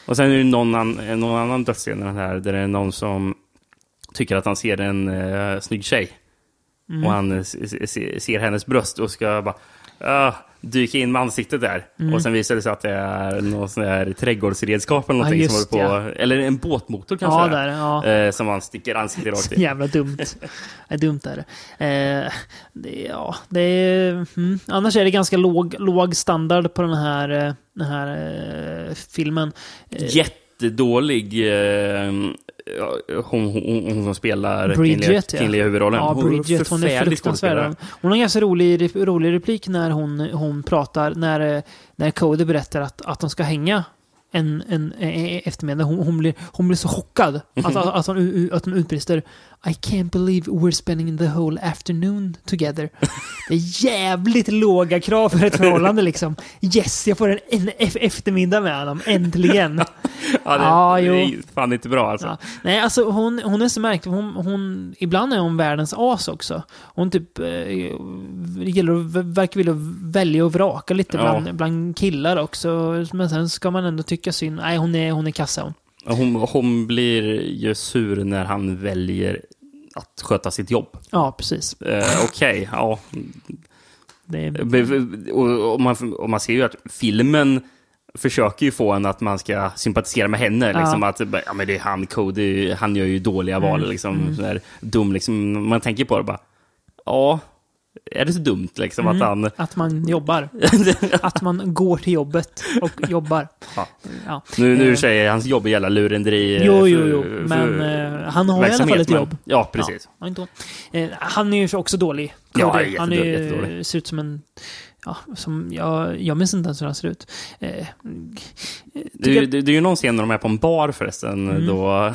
Och sen är det någon, an, någon annan dödsscen den där det är någon som tycker att han ser en uh, snygg tjej. Mm. Och han ser hennes bröst och ska bara ah, dyka in med ansiktet där. Mm. Och sen visar det sig att det är någon sån här trädgårdsredskap eller Ja, någonting som just håller på. Eller en båtmotor kanske. Ja, där. Ja. eh, som han sticker ansiktet rakt i. jävla dumt. Det är dumt är det. Eh, det, ja, det är, mm. Annars är det ganska låg, låg standard på den här, eh, den här eh, filmen. Eh, Jättedålig eh, hon, hon, hon som spelar Bridget, kvinnliga, ja. huvudrollen. Ja, Bridget, hon är fruktansvärd. Hon har en ganska rolig, rolig replik när hon, hon pratar, när, när Cody berättar att, att de ska hänga en, en, en eftermiddag. Hon, hon, blir, hon blir så chockad att, att, att, hon, att hon utbrister I can't believe we're spending the whole afternoon together. Det är jävligt låga krav för ett förhållande liksom. Yes, jag får en, en eftermiddag med honom, äntligen. Ja, det, Ja, det är fan inte bra alltså. Ja. Nej, alltså hon, hon är så märklig. Hon, hon, ibland är hon världens as också. Hon typ eh, gillar, verkar vilja välja och vraka lite Ja. bland, bland killar också. Men sen ska man ändå tycka synd. Nej, hon är, hon är kassa hon. Hon, hon blir ju sur när han väljer att sköta sitt jobb. Ja, precis. Eh, Okej, ja. Det är, Och, och, man, och man ser ju att filmen försöker ju få en att man ska sympatisera med henne. Ja. Liksom, att ja, men det är han, Cody, han gör ju dåliga val. Mm. Liksom, sådär, dum, liksom. Man tänker på det bara, ja, är det så dumt liksom Mm. att han... Att man jobbar. att man går till jobbet och jobbar. Ja. Ja. Nu, nu Eh, säger hans jobb är jävla lurendri. Jo, för- jo, jo. för Men eh, han har i alla fall ett men- jobb. Ja, precis. Ja, eh, han är ju också dålig. Ja, han är, jättedålig. ser ut som en... Ja, som, jag, jag minns inte ens hur han ser ut. Eh, Det, är det, det är ju någon scen när de är på en bar förresten, Mm. då,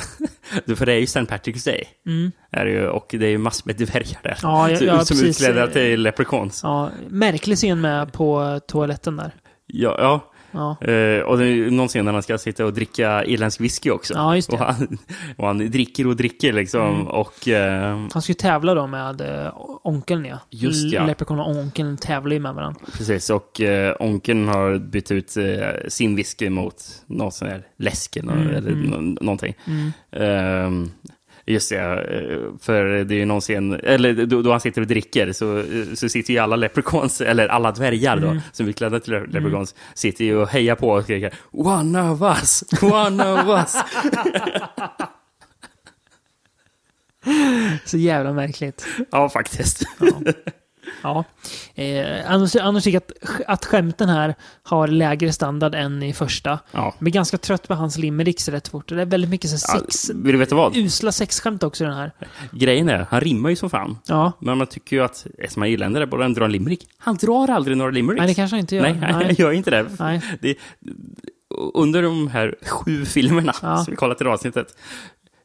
för det är ju St. Patrick's Day. mm. Är det ju, och det är ju massor med dvärgar där. Ja, ja, Så- ja, som precis. utklädda till leprechauns. ja, märklig scen med på toaletten där. Ja, ja. Ja, Eh, och det är någon scen när han ska sitta och dricka irländsk whisky också. Ja, just det. Och han, och han dricker och dricker liksom. Mm. Och eh, han ska ju tävla då med äh, onkeln ja. Just ja. Leprechaun och onkeln tävlar ju med varandra. precis, och eh, onkeln har bytt ut eh, sin whisky mot någon sån här läsk eller, Mm, eller mm. nå- någonting. Mm. Just det, eh, för det är ju någon scen, eller då, då han sitter och dricker så, eh, så sitter ju alla leprechauns, eller alla dvärgar då, Mm. som är klädda till le- leprechauns, sitter ju och hejar på och skriker One of us, one of us. Så jävla märkligt. ja, faktiskt. Ja. Ja. Eh, annars, annars tycker jag att, att skämten här har lägre standard än i första. Ja. Blir ganska trött på hans limericks rätt fort. Det är väldigt mycket så Ja, sex... vill du veta vad? Usla sexskämt också i den här. Grejen är, han rimmar ju som fan. Ja. Men man tycker ju att, eftersom han gillar det, borde han dra en limerick. Han drar aldrig några limericks. Nej, det kanske han inte gör. Nej, han gör inte det. Nej. det. Under de här sju filmerna Ja. som vi kollat i det avsnittet,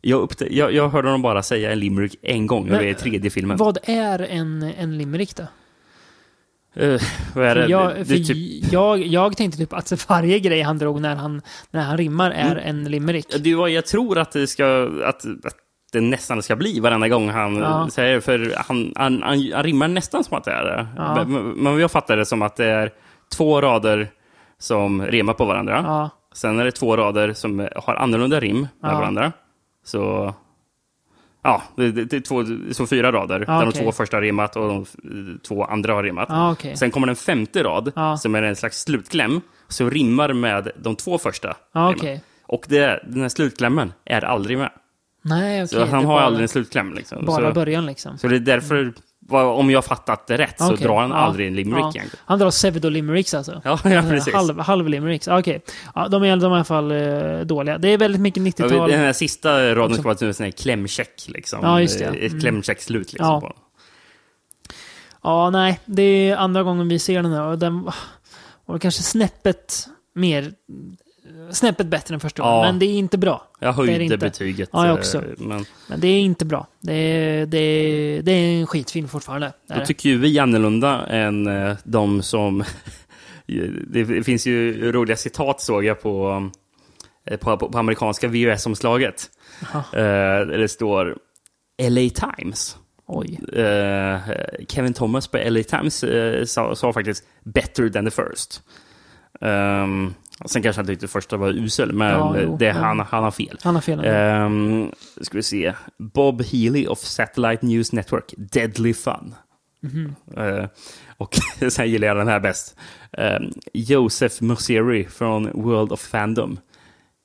jag, upptä- jag, jag hörde honom bara säga en limerick en gång, och det är tredje filmen. Vad är en, en limerick då? Eh, vad är det? Jag, det, det typ, jag, jag tänkte typ att varje grej han drog när han, när han rimmar är Mm. en limerick. det är vad jag tror att det ska... Att, att det nästan ska bli varenda gång han Ja. säger, för han, han, han, han rimmar nästan som att det är det. Ja. Men, jag fattar det som att det är två rader som rimmar på varandra. Ja. Sen är det två rader som har annorlunda rim med varandra. Så... Ja, det, det, två, så fyra rader. Ja, där okej. de två första har rimmat och de f- två andra har rimmat. Ja, okej. Sen kommer en femte rad Ja. som är en slags slutkläm. Som rimmar med de två första. Rimmen. okej. Och det, den här slutklämmen är aldrig med. Nej, okej. Så han har bara, aldrig en slutkläm. Liksom. Bara så, början liksom. så det är därför, om jag fattat det rätt, så Okej, drar han ja. aldrig en limerick Ja. egentligen. Han drar pseudo-limericks alltså. Ja, ja precis. Halv, halv limericks. Ja, Okej. Ja, de är de är i alla fall eh, dåliga. Det är väldigt mycket Ja, 90-tal. den här sista raden ska vara en sån här klämcheck. Liksom. Ja, just det. Ett Mm. klämcheck-slut. Liksom, Ja. Ja, nej. Det är andra gången vi ser den här och den var kanske snäppet mer... Snäppet bättre än första Ja. Men det är inte bra. Jag Det det höjde inte. betyget. Ja, jag eh, också. Men Men det är inte bra. Det är, det är, det är en skitfilm fortfarande. Det då det. tycker ju vi annorlunda än eh, de som... det finns ju roliga citat såg jag på, eh, på, på, på amerikanska VHS-omslaget. Det står LA Times. Oj. Eh, Kevin Thomas på LA Times eh, sa, sa faktiskt “better than the first”. Um, sen kanske han tyckte första var usel, men Ja, jo, det, han, han har fel. Han har fel. Um, ska vi se. Bob Healy of Satellite News Network. Deadly Fun. Mhm. Eh, och sen gillar jag den här bäst. Um, Joseph Moseri från World of Fandom.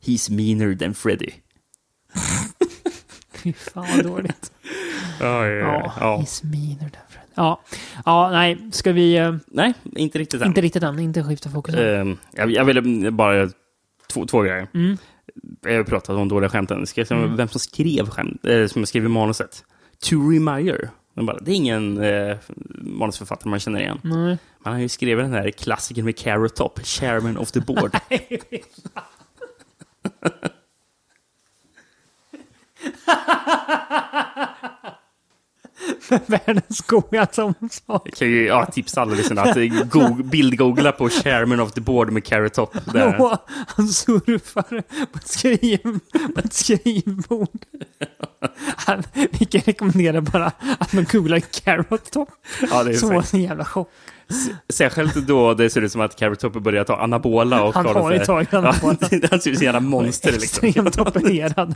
He's meaner than Freddy. Fy fan vad dåligt. Ja, Ja, ja. he's meaner than. Ja. ja, nej. Ska vi... eh, Nej, inte riktigt än. inte riktigt än. Inte skifta fokus. Ehm, jag, jag ville bara två, två grejer. Mm. Jag har pratat om dåliga skämten. Ska jag säga vem som skrev skämt, eh, som skrev manuset? Turi Meyer. Bara, det är ingen eh, manusförfattare man känner igen. Nej. Men han har ju skrivit den här klassikern med Carrot Top, Chairman of the Board. Världens godaste omslag. Jag kan ju ja, tipsa alla lyssnare att eh, go- bildgoogla på Chairman of the Board med Carrot Top. Där. Och han surfar på ett, skriv, på ett skrivbord. Han, vi kan rekommendera bara att man googlar Carrot Top. Ja, det är Så en jävla chock. Särskilt då det ser ut som att Carrot Top börjar ta anabola. Och Han har ju tagit anabola. Ja, han ser ut som en monster liksom. Extremt opererad.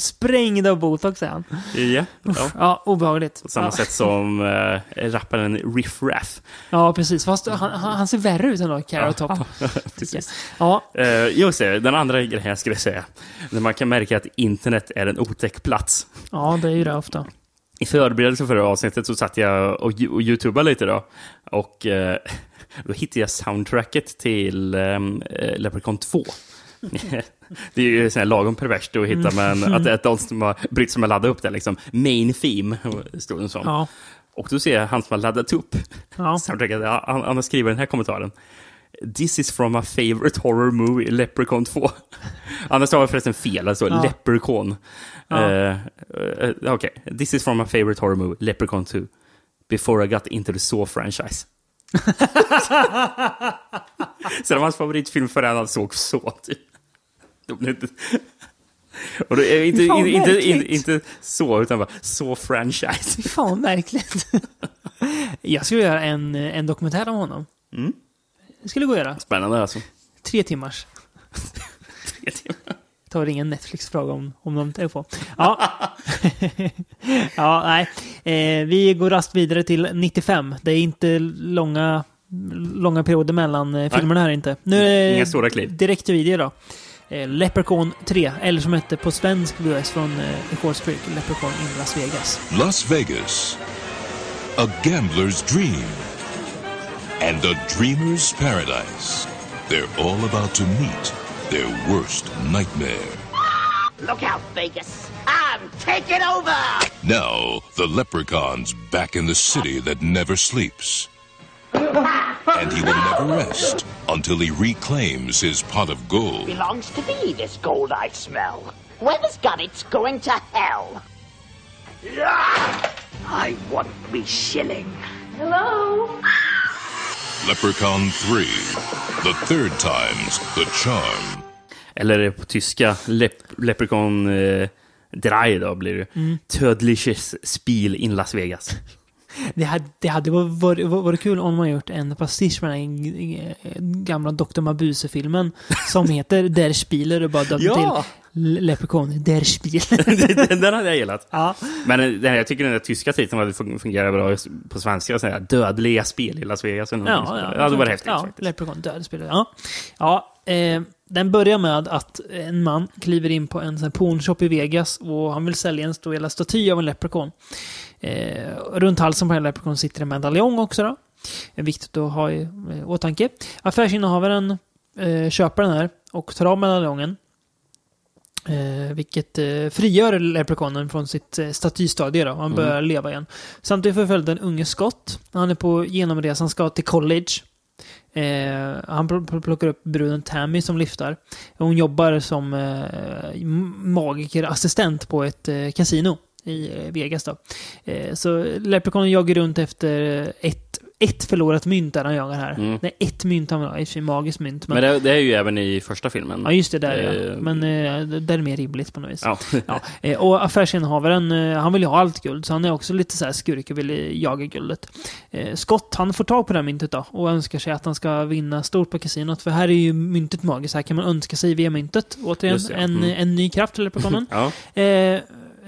Sprängd av botox är han. Ja, ja. Ja, obehagligt. På samma ja. sätt som äh, rapparen Riff Raff. Ja, precis. Fast han, han ser värre ut än då, Carrot Top. Precis. Ja, Uh, just det, den andra grejen jag skulle säga. När man kan märka att internet är en otäck plats. ja, det är ju det ofta. I förberedelse för det här avsnittet så satt jag och, och youtubade lite då. Och eh, då hittade jag soundtracket till um, Leprechaun 2. det är ju sån här lagom perverst att hitta, men att, att de som har brytt sig med att ladda upp det, liksom main theme, stod det som. Ja, Och då ser jag han som har laddat upp ja. soundtracket, han, han har skrivit den här kommentaren. This is from a favorite horror movie, Leprechaun 2. Han har stavat förresten fel, alltså Ja. Leprechaun. Ja. Eh, eh, Okej, this is from a favorite horror movie, Leprechaun 2. Before I got into the Saw franchise. Så det var hans favoritfilm förrän han såg Saw, typ. Och då, är inte, Fan, inte, inte, inte, så, utan bara Saw franchise. Fan märkligt. Jag skulle göra en, en dokumentär om honom. Mm. Det skulle gå att göra. Spännande alltså. Tre timmars. Ta och ringa Netflix och fråga om, om de är på. Ja. ja, nej. Eh, vi går rast vidare till 95. Det är inte långa, långa perioder mellan eh, filmerna här inte. Nu är Inga det stora kliv. direkt till video då. Eh, Leprechaun 3, eller som hette på svensk VHS från eh, Horse Creek, Leprechaun in Las Vegas. Las Vegas, a gambler's dream, and the dreamer's paradise. They're all about to meet their worst nightmare. Look out, Vegas. I'm taking over! Now, the leprechaun's back in the city that never sleeps. And he will never rest until he reclaims his pot of gold. Belongs to me, this gold I smell. Whoever's got it's going to hell. I want me shilling. Hello? Leprechaun 3, the third time's the charm. Eller på tyska, Lep Leprechaun eh, Drei då blir det. Mm. Tödliches Spiel in Las Vegas. Det hade, det hade varit, varit, varit kul om man gjort en pastisch med den gamla Dr. Mabuse-filmen som heter Der Spieler och bara döpt Ja! till Leprechaun Der Spieler. den hade jag gillat. ja. Men eh, den jag tycker den där tyska titeln hade fun- fungerat bra på svenska. Så här, Dödliga spel i Las Vegas. Ja, ja, det var häftigt Ja, faktiskt. Leprechaun Der Spieler. Ja. ja eh, den börjar med att en man kliver in på en pornshop i Vegas och han vill sälja en stor jävla staty av en leprechaun. Eh, runt halsen på den här leprechaun sitter en medaljong också då. Viktigt att ha i eh, åtanke. Affärsinnehavaren eh, köper den här och tar av medaljongen. Eh, vilket eh, frigör leprechaunen från sitt eh, statystadie då. Han börjar leva igen. Samtidigt förföljde den unge Scott. Han är på genomresa, han ska till college. Eh, han pl- pl- plockar upp bruden Tammy som lyftar. Hon jobbar som eh, magikerassistent på ett eh, kasino i eh, Vegas då. Eh, så Leprechaun jagar runt efter ett, ett förlorat mynt där han jagar här. Mm. Nej, ett mynt han vill ha. I och för sig magiskt mynt. Men, Men det, det är ju även i första filmen. ja, just det. Där ja. Eh, Men eh, det där är mer rimligt på något vis. Ja. Ja, eh, och affärsinnehavaren, eh, han vill ju ha allt guld, så han är också lite så här skurk och vill eh, jaga guldet. Eh, Scott, han får tag på det här myntet då och önskar sig att han ska vinna stort på kasinot, för här är ju myntet magiskt. Här kan man önska sig via myntet. Återigen, Just det, ja. en, Mm. en ny kraft till leprechaunen. ja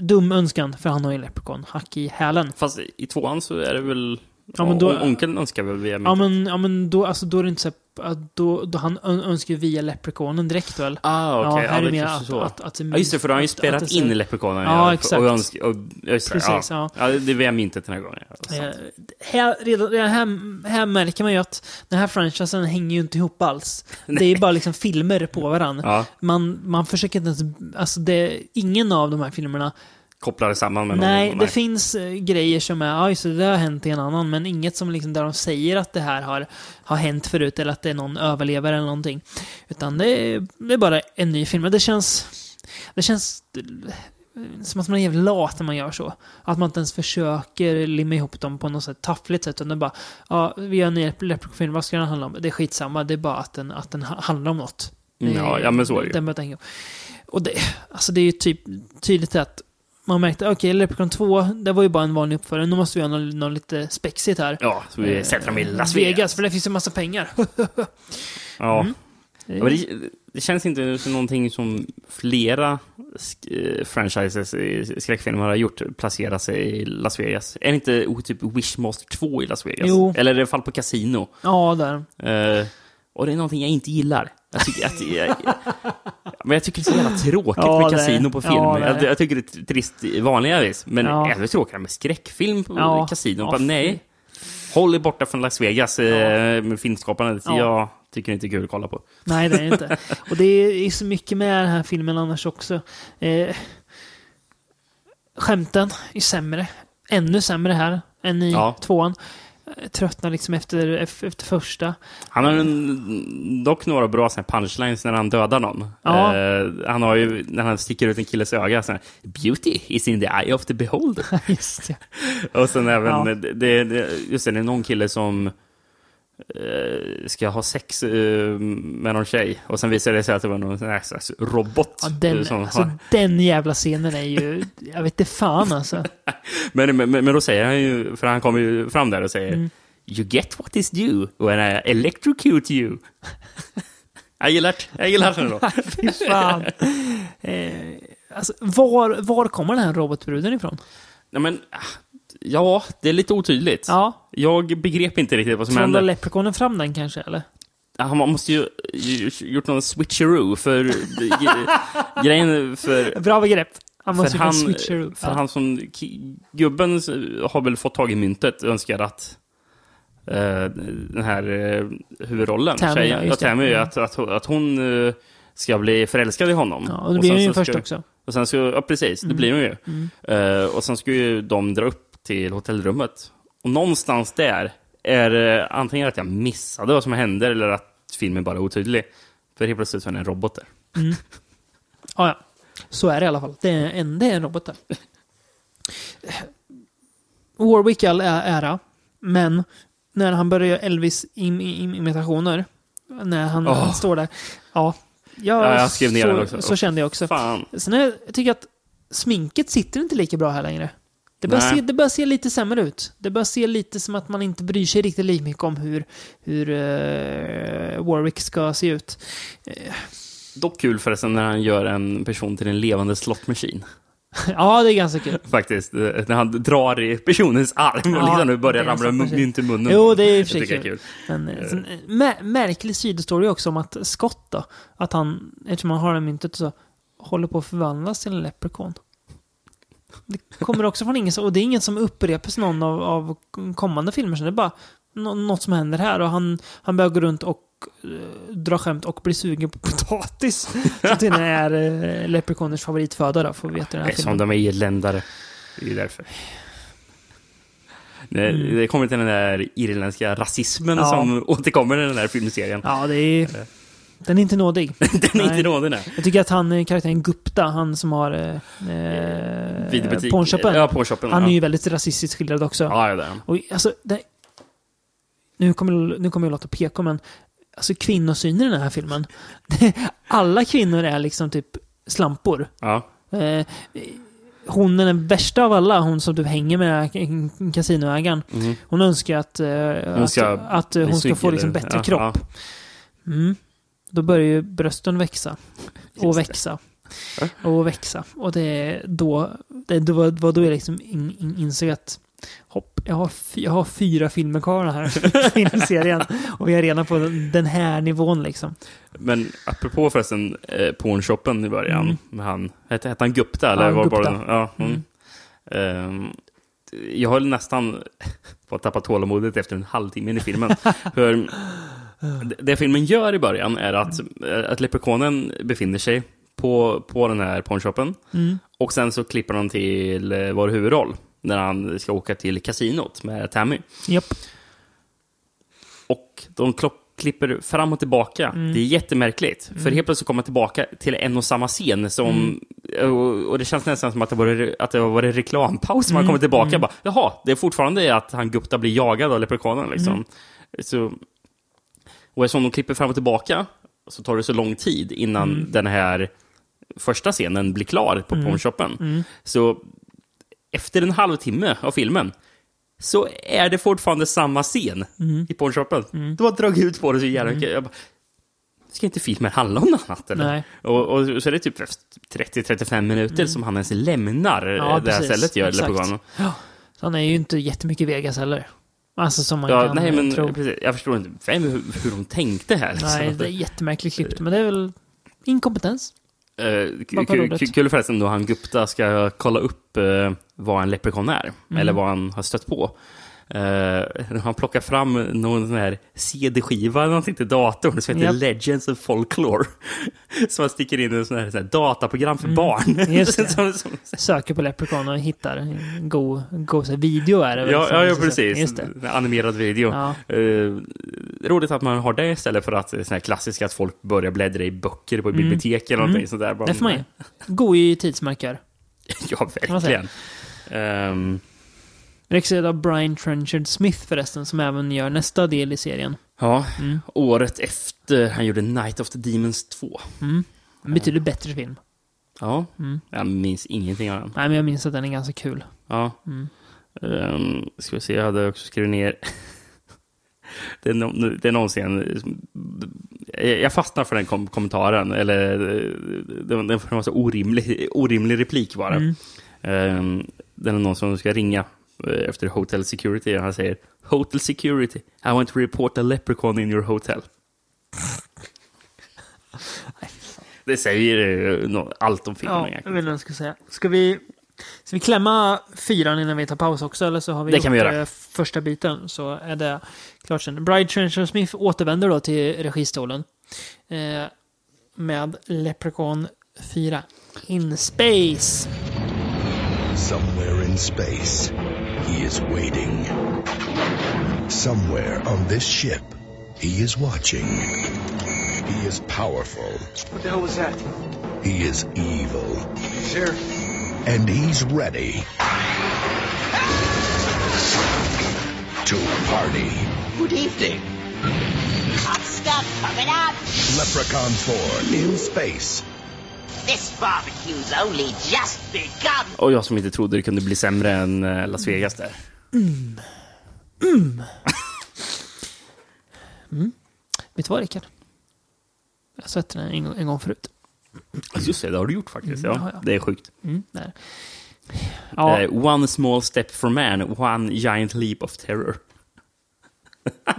dum önskan, för han har ju en leprechaun, hack i hälen. Fast i tvåan så är det väl... Ja, men då- on- Onkeln önskar väl via Ja men, ja, men då, alltså, då är det inte så att då, då han ön- önskar ju via leprechaunen direkt väl? Ah, okej. Ja, här är det kanske att, så. att, att, Ja, just det, för du har ju att- spelat att in Leprechaunen. Ja, exakt. Och, önsk, och, just Precis, ja. ja. ja. det är via myntet den här gången. Ja. Eh, här, redan, här, här märker man ju att den här franchisen hänger ju inte ihop alls. Det är ju bara liksom filmer på varandra. Ja, Man, man försöker inte ens... Alltså det, ingen av de här filmerna... kopplar det samman med Nej, någon. det finns eh, grejer som är, ja just det, det har hänt i en annan, men inget som liksom där de säger att det här har, har hänt förut eller att det är någon överlevare eller någonting. Utan det är, det är bara en ny film. Det känns... Det känns eh, som att man är jävligt lat när man gör så. Att man inte ens försöker limma ihop dem på något sätt taffligt sätt. Utan det bara, ja, vi gör en ny Leprechaun-film, vad ska den handla om? Det är skitsamma, det är bara att den, att den ha- handlar om något. Mm, ja, ja, men så är det ju. Den och det, alltså det är ju typ tydligt att man märkte, okej, Leprechaun 2, det var ju bara en vanlig uppföljare. Nu måste vi ha något, något lite spexigt här. Ja, så vi Eh, sätter dem i Las Vegas. för det finns ju massa pengar. Ja. Mm. Ja, det, det känns inte som någonting som flera sk- eh, franchises i skräckfilmer har gjort, placera sig i Las Vegas. Är det inte oh, typ Wishmaster 2 i Las Vegas? Jo. Eller är det fall på Casino? ja, där. Eh, och det är någonting jag inte gillar. Jag tycker, att, jag, men jag tycker det är så jävla tråkigt Ja, med är- kasino på film. ja, är- jag, jag tycker det är trist i vanliga vis. Men Ja. ännu tråkigare med skräckfilm på Ja. kasino. Bara, nej, håll er borta från Las Vegas eh, med filmskaparna. Ja. Jag tycker inte det är kul att kolla på. Nej, det är det inte. Och det är så mycket med den här filmen annars också. Eh, skämten är sämre. Ännu sämre här än i tvåan. Tröttnar liksom efter, efter, första. Han har en, dock några bra såna punchlines när han dödar någon. Ja. Eh, han har ju, när han sticker ut en killes öga, så här, Beauty is in the eye of the beholder. Just det. Och sen även, Ja. det, det, just det, det är någon kille som eh, ska ha sex eh, med någon tjej. Och sen visar det sig att det var någon slags robot. Ja, den, som alltså, har, den jävla scenen är ju... Jag vet inte fan alltså. men, men, men då säger han ju, för han kommer ju fram där och säger Mm. You get what is due when I electrocute you. jag gillar det. Jag gillar det då. Fy fan. Eh, alltså, var, var kommer den här robotbruden ifrån? Nej, men, ja, det är lite otydligt. Ja, Jag begrep inte riktigt vad som trollade hände. leprechaunen fram den kanske, eller? Ja, Man måste ju gjort någon switcheroo, för ge- grejen för... Bra begrepp. Han För måste han, han, switcher för han som... Gubben har väl fått tag i myntet, önskar att eh, den här uh, huvudrollen, Tammy, tjejen, ja, ja. Tammy, Mm. att, att, att hon eh, ska bli förälskad i honom. Ja, och det blir han ju först ska, också. Och sen så, ja precis, det blir hon ju. Eh, och sen ska ju de dra upp till hotellrummet. Och någonstans där är det antingen att jag missade vad som hände eller att filmen bara är otydlig. För helt plötsligt så är det en robot där. Ja, ja. Så är det i alla fall. Det är en, det är en robot där. Warwick all ära, men när han börjar göra Elvis-imitationer, när han, Åh. han står där, ja. Jag, Ja, jag skrev ner så, den också. Så kände jag också. Fan. Sen är, jag tycker att sminket sitter inte lika bra här längre. Det börjar, se, det börjar se lite sämre ut. Det börjar se lite som att man inte bryr sig riktigt lika mycket om hur, hur eh, Warwick ska se ut. Dock kul förresten när han gör en person till en levande slottmaskin. ja, det är ganska kul. Faktiskt. När han drar i personens arm och Ja, liksom nu börjar ramla mynt i munnen. Jo, det är i och för sig kul. kul. Men eh, sen, eh, mä- märklig sidostory också om att Scott då, att han, eftersom han har det myntet så, håller på att förvandlas till en leprechaun. Det kommer också från ingen, och det är inget som upprepas någon av, av kommande filmer, så det är bara nå- något som händer här och han, han börjar gå runt och uh, dra skämt och bli sugen på potatis. Som tydligen är uh, leprechauners favoritföda då, får vi veta i den här Eftersom filmen. de är irländare. Det är därför. Det, Mm. det kommer till den där irländska rasismen Ja. som återkommer i den här filmserien. Ja, det är... Den är inte nådig. Den är Nej. inte nådig, nej. Jag tycker att han, eh, karaktären Gupta, han som har eh, eh, Videobutik. pornshoppen, Ja, pornshoppen. han ja. är ju väldigt rasistiskt skildrad också. Ja, ja, det är. Och alltså, det, nu, kommer, nu kommer jag låta PK, men alltså kvinnosynen i den här filmen. Alla kvinnor är liksom typ slampor. Ja. Eh, hon är den värsta av alla, hon som du hänger med kasinoägaren. Mhm. Hon önskar att, eh, Hon ska att, att hon ska få liksom bättre Ja, kropp. Mm. Då börjar ju brösten växa. Och växa. Och växa. Och det då, det var, då jag liksom in, in, insåg att hopp, jag har, jag har fyra filmer kvar den här filmserien. Och vi är redan på den, här nivån liksom. Men apropå förresten eh, pornshoppen i början. Mm. Med han, hette, hette han Gupta? Eller Ja, var Gupta. bara, ja, mm. Ehm, jag höll nästan på att tappa tålamodet efter en halvtimme in i filmen. För det, filmen gör i början är att, eh, att leprechaunen befinner sig på, på den här pornshoppen. Mm. Och sen så klipper de till eh, vår huvudroll. När han ska åka till kasinot med Tammy. Japp. Och de klipper fram och tillbaka. Mm. Det är jättemärkligt. För helt plötsligt kommer man tillbaka till en och samma scen. Som, Mm. och, och det känns nästan som att det var, att det var en reklampaus. Man Mm. kommer tillbaka och bara, jaha, det är fortfarande att han Gupta blir jagad av leprechaunen. Liksom. Mm. Så, och eftersom de klipper fram och tillbaka så tar det så lång tid innan Mm. den här första scenen blir klar på pornshoppen. Så efter en halvtimme av filmen så är det fortfarande samma scen i pornshoppen. De har dragit ut på det så jävla mycket. Jag bara, Ska inte filmen handla om något annat? Eller? Nej. Och, och så är det typ 30-35 minuter som han ens lämnar Ja, ja, det här precis. stället gör, Exakt. Leprechaun. Ja. Så han är ju inte jättemycket i Vegas heller. Alltså som man Ja, kan nej, men tro. precis, jag förstår inte vem, hur, de tänkte här. Liksom. Nej, det är jättemärkligt klippt, men det är väl inkompetens. Bakom kul- förresten då han Gupta ska kolla upp eh, vad en leprechaun är, Mm. eller vad han har stött på. Eh, han plockar fram någon sån här CD-skiva eller någonting till datorn som heter Japp. Legends of Folklore. som han sticker in i en sån här, sån här dataprogram för barn. Mm. Just det. som, som, Söker på Leprechaun och hittar en god, god så video är det väl ja, ja, ja, sig. precis. Animerad video. Ja. Eh, roligt att man har det istället för att är sån här klassiska att folk börjar bläddra i böcker på bibliotek eller någonting sånt där. Bara- Mm. Det får man ge. God i tidsmarkör. Ja, verkligen. Ehm, Regisserad av Brian Trenchard Smith förresten, som även gör nästa del i serien. ja, Mm. året efter han gjorde Night of the Demons 2. En betydligt bättre film. Ja, Mm. jag minns ingenting av den. Nej, men jag minns att den är ganska kul. Ja. Mm. Ehm, ska vi se, jag hade också skrivit ner... det, är no, det är någon scen... Jag fastnar för den kom kommentaren, eller det var det var en så orimlig, orimlig replik bara. Mm. Ehm, det är någon som ska ringa efter Hotel Security och han säger Hotel Security, I want to report a leprechaun in your hotel. Det säger eh, allt om filmen Ja, jag egentligen. inte vad jag ska säga. Ska vi, ska vi klämma fyran innan vi tar paus också? Eller så har vi Det kan vi göra. eh, första biten. Så är det klart sen. Bride Trenchard Smith återvänder då till registolen. Eh, med Leprechaun 4. In Space. Somewhere in space, he is waiting. Somewhere on this ship, he is watching. He is powerful. What the hell was that? He is evil. He's here. And he's ready to party. Good evening. Hot stuff coming out. Leprechaun 4 in space. This barbecue's only just begun. Och jag som inte trodde det kunde bli sämre än eh, Las Vegas där. Vet du vad, Rickard? Jag har sett den en, en gång förut. Just det, det har du gjort faktiskt. Mm, Ja. Det är sjukt. Mm, där. Ja, Eh, one small step for man, one giant leap of terror.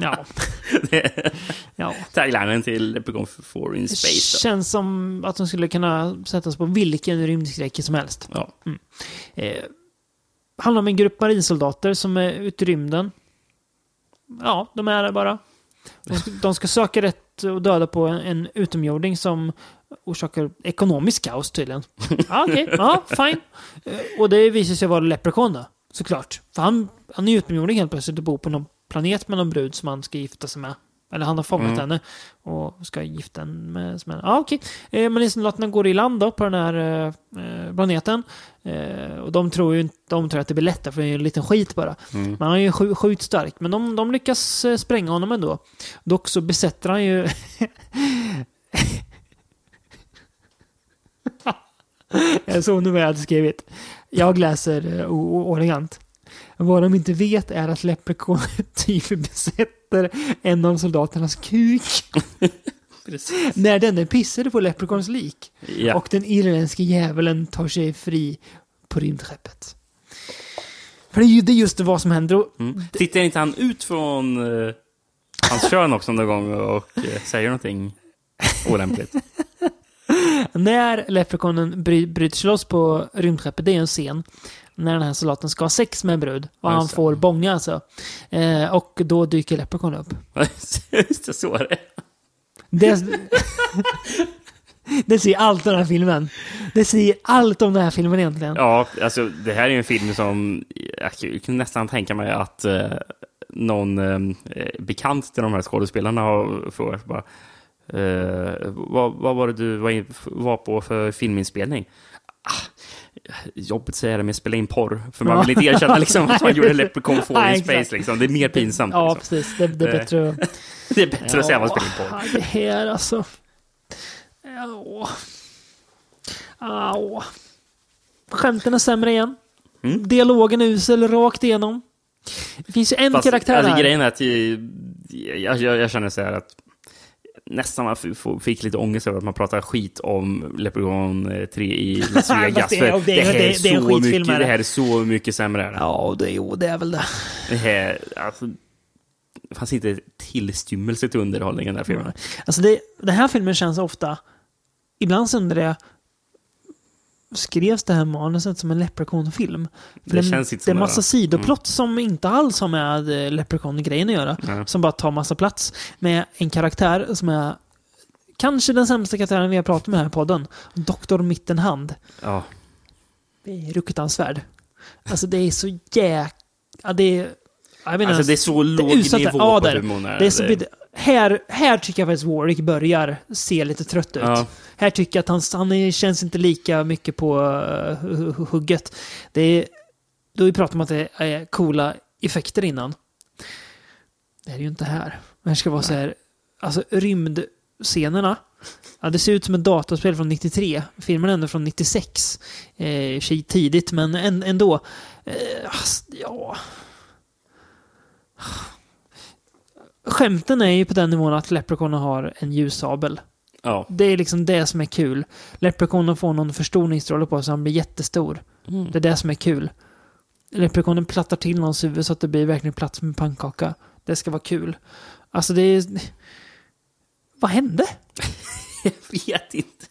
Ja, Det ja. taglinen till Leprechaun 4 in Det space. Då. känns som att de skulle kunna sättas på vilken rymdskräck som helst. Ja. Eh, handlar om en grupp marinsoldater som är ute i rymden. Ja, de är där bara. De ska, de ska söka rätt och döda på en, en utomjording som orsakar ekonomisk kaos tydligen. Ja, okej. Ja, fine. Eh, och det visar sig vara Leprechaun då, såklart. För han, han är utomjording helt plötsligt och bor på någon planet med någon brud som han ska gifta sig med. Eller han har fångat Mm. henne och ska gifta henne med... med ja, okej. Eh, Marinsoldaterna går i land då på den här eh, eh, planeten. Eh, och de tror ju inte, de tror att det blir lättare för det är en liten skit bara. Mm. Men han är ju sju- sjukt stark. Men de, de lyckas spränga honom ändå. Dock så besätter han ju... jag såg nu vad jag hade skrivit. Jag läser o- o- ordagrant. Vad de inte vet är att Leprechaun typ besätter en av soldaternas kuk. När denne pissade på Leprechauns lik. Ja. Och den irländske djävulen tar sig fri på rymdskeppet. För det är ju det är just vad som händer. Mm. Tittar inte han ut från uh, hans kön också någon gång och eh, säger någonting olämpligt? När Leprechaunen bry, bryter sig loss på rymdskeppet, det är en scen. När den här soldaten ska ha sex med en brud. Och han får bånga alltså. Eh, och då dyker Leprechaun upp. Just det, så är det. Det, det säger allt om den här filmen. Det säger allt om den här filmen egentligen. Ja, alltså det här är ju en film som jag kan nästan tänka mig att eh, någon eh, bekant till de här skådespelarna har frågat bara eh, vad, vad var det du var, in, var på för filminspelning? Ah, jobbet säger det med att spela in porr, för man vill inte erkänna liksom, att man gjorde Leprechaun 4 Nej, in. Space. Liksom. Det är mer pinsamt. Ja, liksom. precis. Det, det är Eh, bättre att... Det är bättre att säga att man spelar in porr. Ja, det här alltså. Ja. Au. Skämten är sämre igen. Mm. Dialogen är usel rakt igenom. Det finns ju en Fast, karaktär alltså, här. grejen är att jag, jag, jag, jag känner så här att nästan man fick lite ångest över att man pratar skit om Leprechaun 3 i Las Vegas. Det- för det- här är är så mycket, är det det. här är så mycket sämre. Ja, det, jo, det är väl det. Det här, alltså, det fanns inte tillstymmelse till underhållning i den här filmen. Alltså det, den här filmen känns ofta... Ibland så undrar jag... Skrevs det här manuset som en Leprechaun-film? För Det det, känns inte det är massa det. sidoplott som inte alls har med eh, Leprechaun-grejen att göra. Nej. Som bara tar massa plats. Med en karaktär som är kanske den sämsta karaktären vi har pratat med i här podden. Doktor Mittenhand. Ja. Det är fruktansvärd. Alltså det är så jäk... Ja, det är... Jag inte Alltså det är så låg utsatta- nivå ja, på humorn. Det är så, här, här tycker jag faktiskt Warwick börjar se lite trött ut. Ja. Här tycker jag att han, han känns inte lika mycket på uh, hugget. Det är, då vi pratat om att det är coola effekter innan. Det är det ju inte här. Det här ska vara så här, alltså rymdscenerna. Ja, det ser ut som ett datorspel från 93. Filmen är ändå från 96. Eh, tidigt, men ändå. Eh, ja... Skämten är ju på den nivån att Leprechaun har en ljussabel. Ja. Det är liksom det som är kul. Leprechaunen får någon förstoringsstråle på så han blir jättestor. Det är det som är kul. Leprechaunen plattar till någons huvud så att det blir verkligen plats med pannkaka. Det ska vara kul. Alltså det är... Vad hände? Jag vet inte.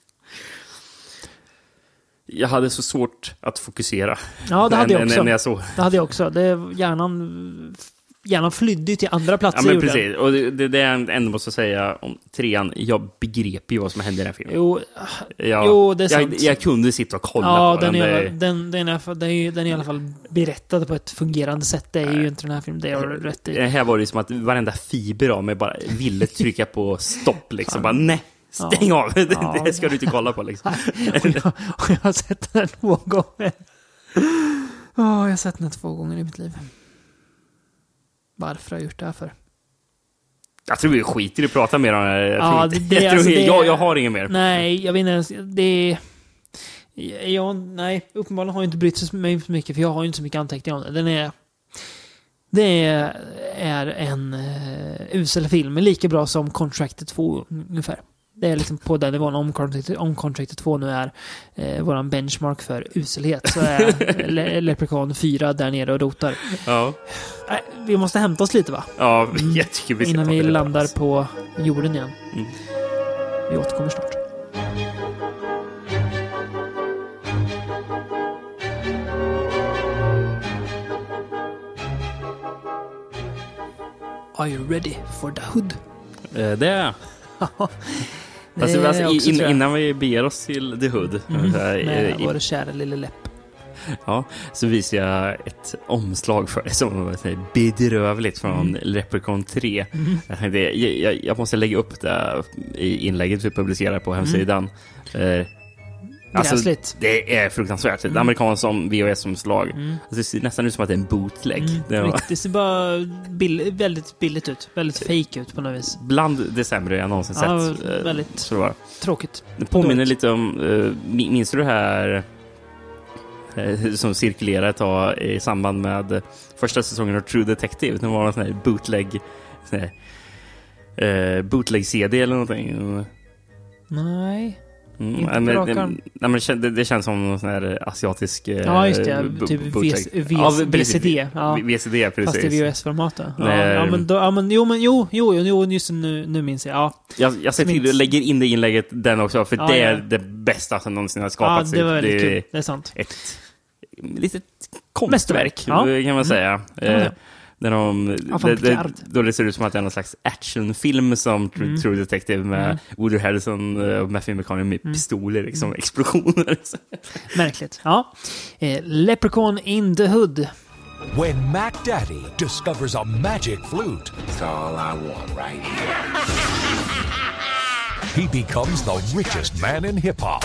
Jag hade så svårt att fokusera. Ja, det hade jag också. När jag såg. Det hade jag också. Det, hjärnan, hjärnan flydde till andra Ja, platser. men gjorde den. precis. Och det, det, det jag ändå måste säga om trean, jag begrep ju vad som hände i den här filmen. Jo, Jag, jo, det är sant. jag, jag kunde sitta och kolla ja, på den, Det- den, den, den, den är i alla fall berättad på ett fungerande sätt. Det är ju inte den här filmen, det har du rätt i. Det här var det som att varenda fiber av mig bara ville trycka på stopp. Liksom. Bara, nej, stäng av. Det, Ja. det ska du inte kolla på. Liksom. Och jag, och jag har sett den två gånger. Åh, jag har sett den två gånger i mitt liv. Varför har jag gjort det här för? Jag tror vi skiter i att prata mer om det. Jag, Ja, inte- det- jag, alltså, det- jag, jag har inget mer. Nej, jag vet inte ens. Det är... Jag, nej, uppenbarligen har jag inte brytt mig så mycket för jag har inte så mycket anteckningar om det. Den är... Det är, en uh, usel film, lika bra som Contracted 2 ungefär. Det är liksom på den nivån, om Contracted, om Contracted 2 nu är eh, våran benchmark för uselhet, så är Le Leprechaun 4 där nere och rotar. Ja, Nej, vi måste hämta oss lite va? ja jag tycker vi ska Innan vi landar på jorden igen. Mm. Vi återkommer snart. Are you ready for the hood? Eh, Det är Det Alltså, är alltså, också, in, innan vi beger oss till The Hood, Mm, här, eh, Med i- vår kära lille läpp. ja, så visar jag ett omslag för dig som var här bedrövligt från Mm. Leprechaun 3. Jag, tänkte, jag, jag, måste lägga upp det i inlägget vi publicerar på hemsidan. Alltså, Gräsligt. det är fruktansvärt. Ett amerikanskt som VHS-omslag. Alltså, det ser nästan ut som att det är en bootleg. Det var Mm. Det ser bara bill väldigt billigt ut. Väldigt fake ut på något vis. bland det sämre jag någonsin Ja, sett. Eh, väldigt. Så det var. Tråkigt. Det påminner lite om, uh, minns du det här eh, som cirkulerade ett tag i samband med första säsongen av True Detective? Det var en sån här bootleg, sån här, eh, bootleg-CD eller någonting. Nej. Mm, Inte men, på rak nej, men det, det känns som någon sån här asiatisk... eh, Ja, just det. Typ bootleg. VC, Ja, precis. VCD. Ja. VCD, precis. Fast i VHS-formatet. Ja, ja, men då, ja, men jo, men jo, jo, jo, just nu, nu minns jag. Ja, Jag, jag ser till att lägga in det inlägget den också, för Ja, det är ja. det bästa som någonsin har ja skapats. det var väldigt det, kul. Det är sant. ett litet konstverk, Ja. kan man säga. man Eh, säga. Där de, det, det, då det ser ut som att det är någon slags actionfilm som Mm. True Detective med Woody Harrelson eh, och Matthew McConaughey med Mm. pistoler, liksom, explosioner. Märkligt. Ja. Eh, Leprechaun in the Hood. When Mac Daddy discovers a magic flute, It's all I want right here. he becomes the richest man in hip hop.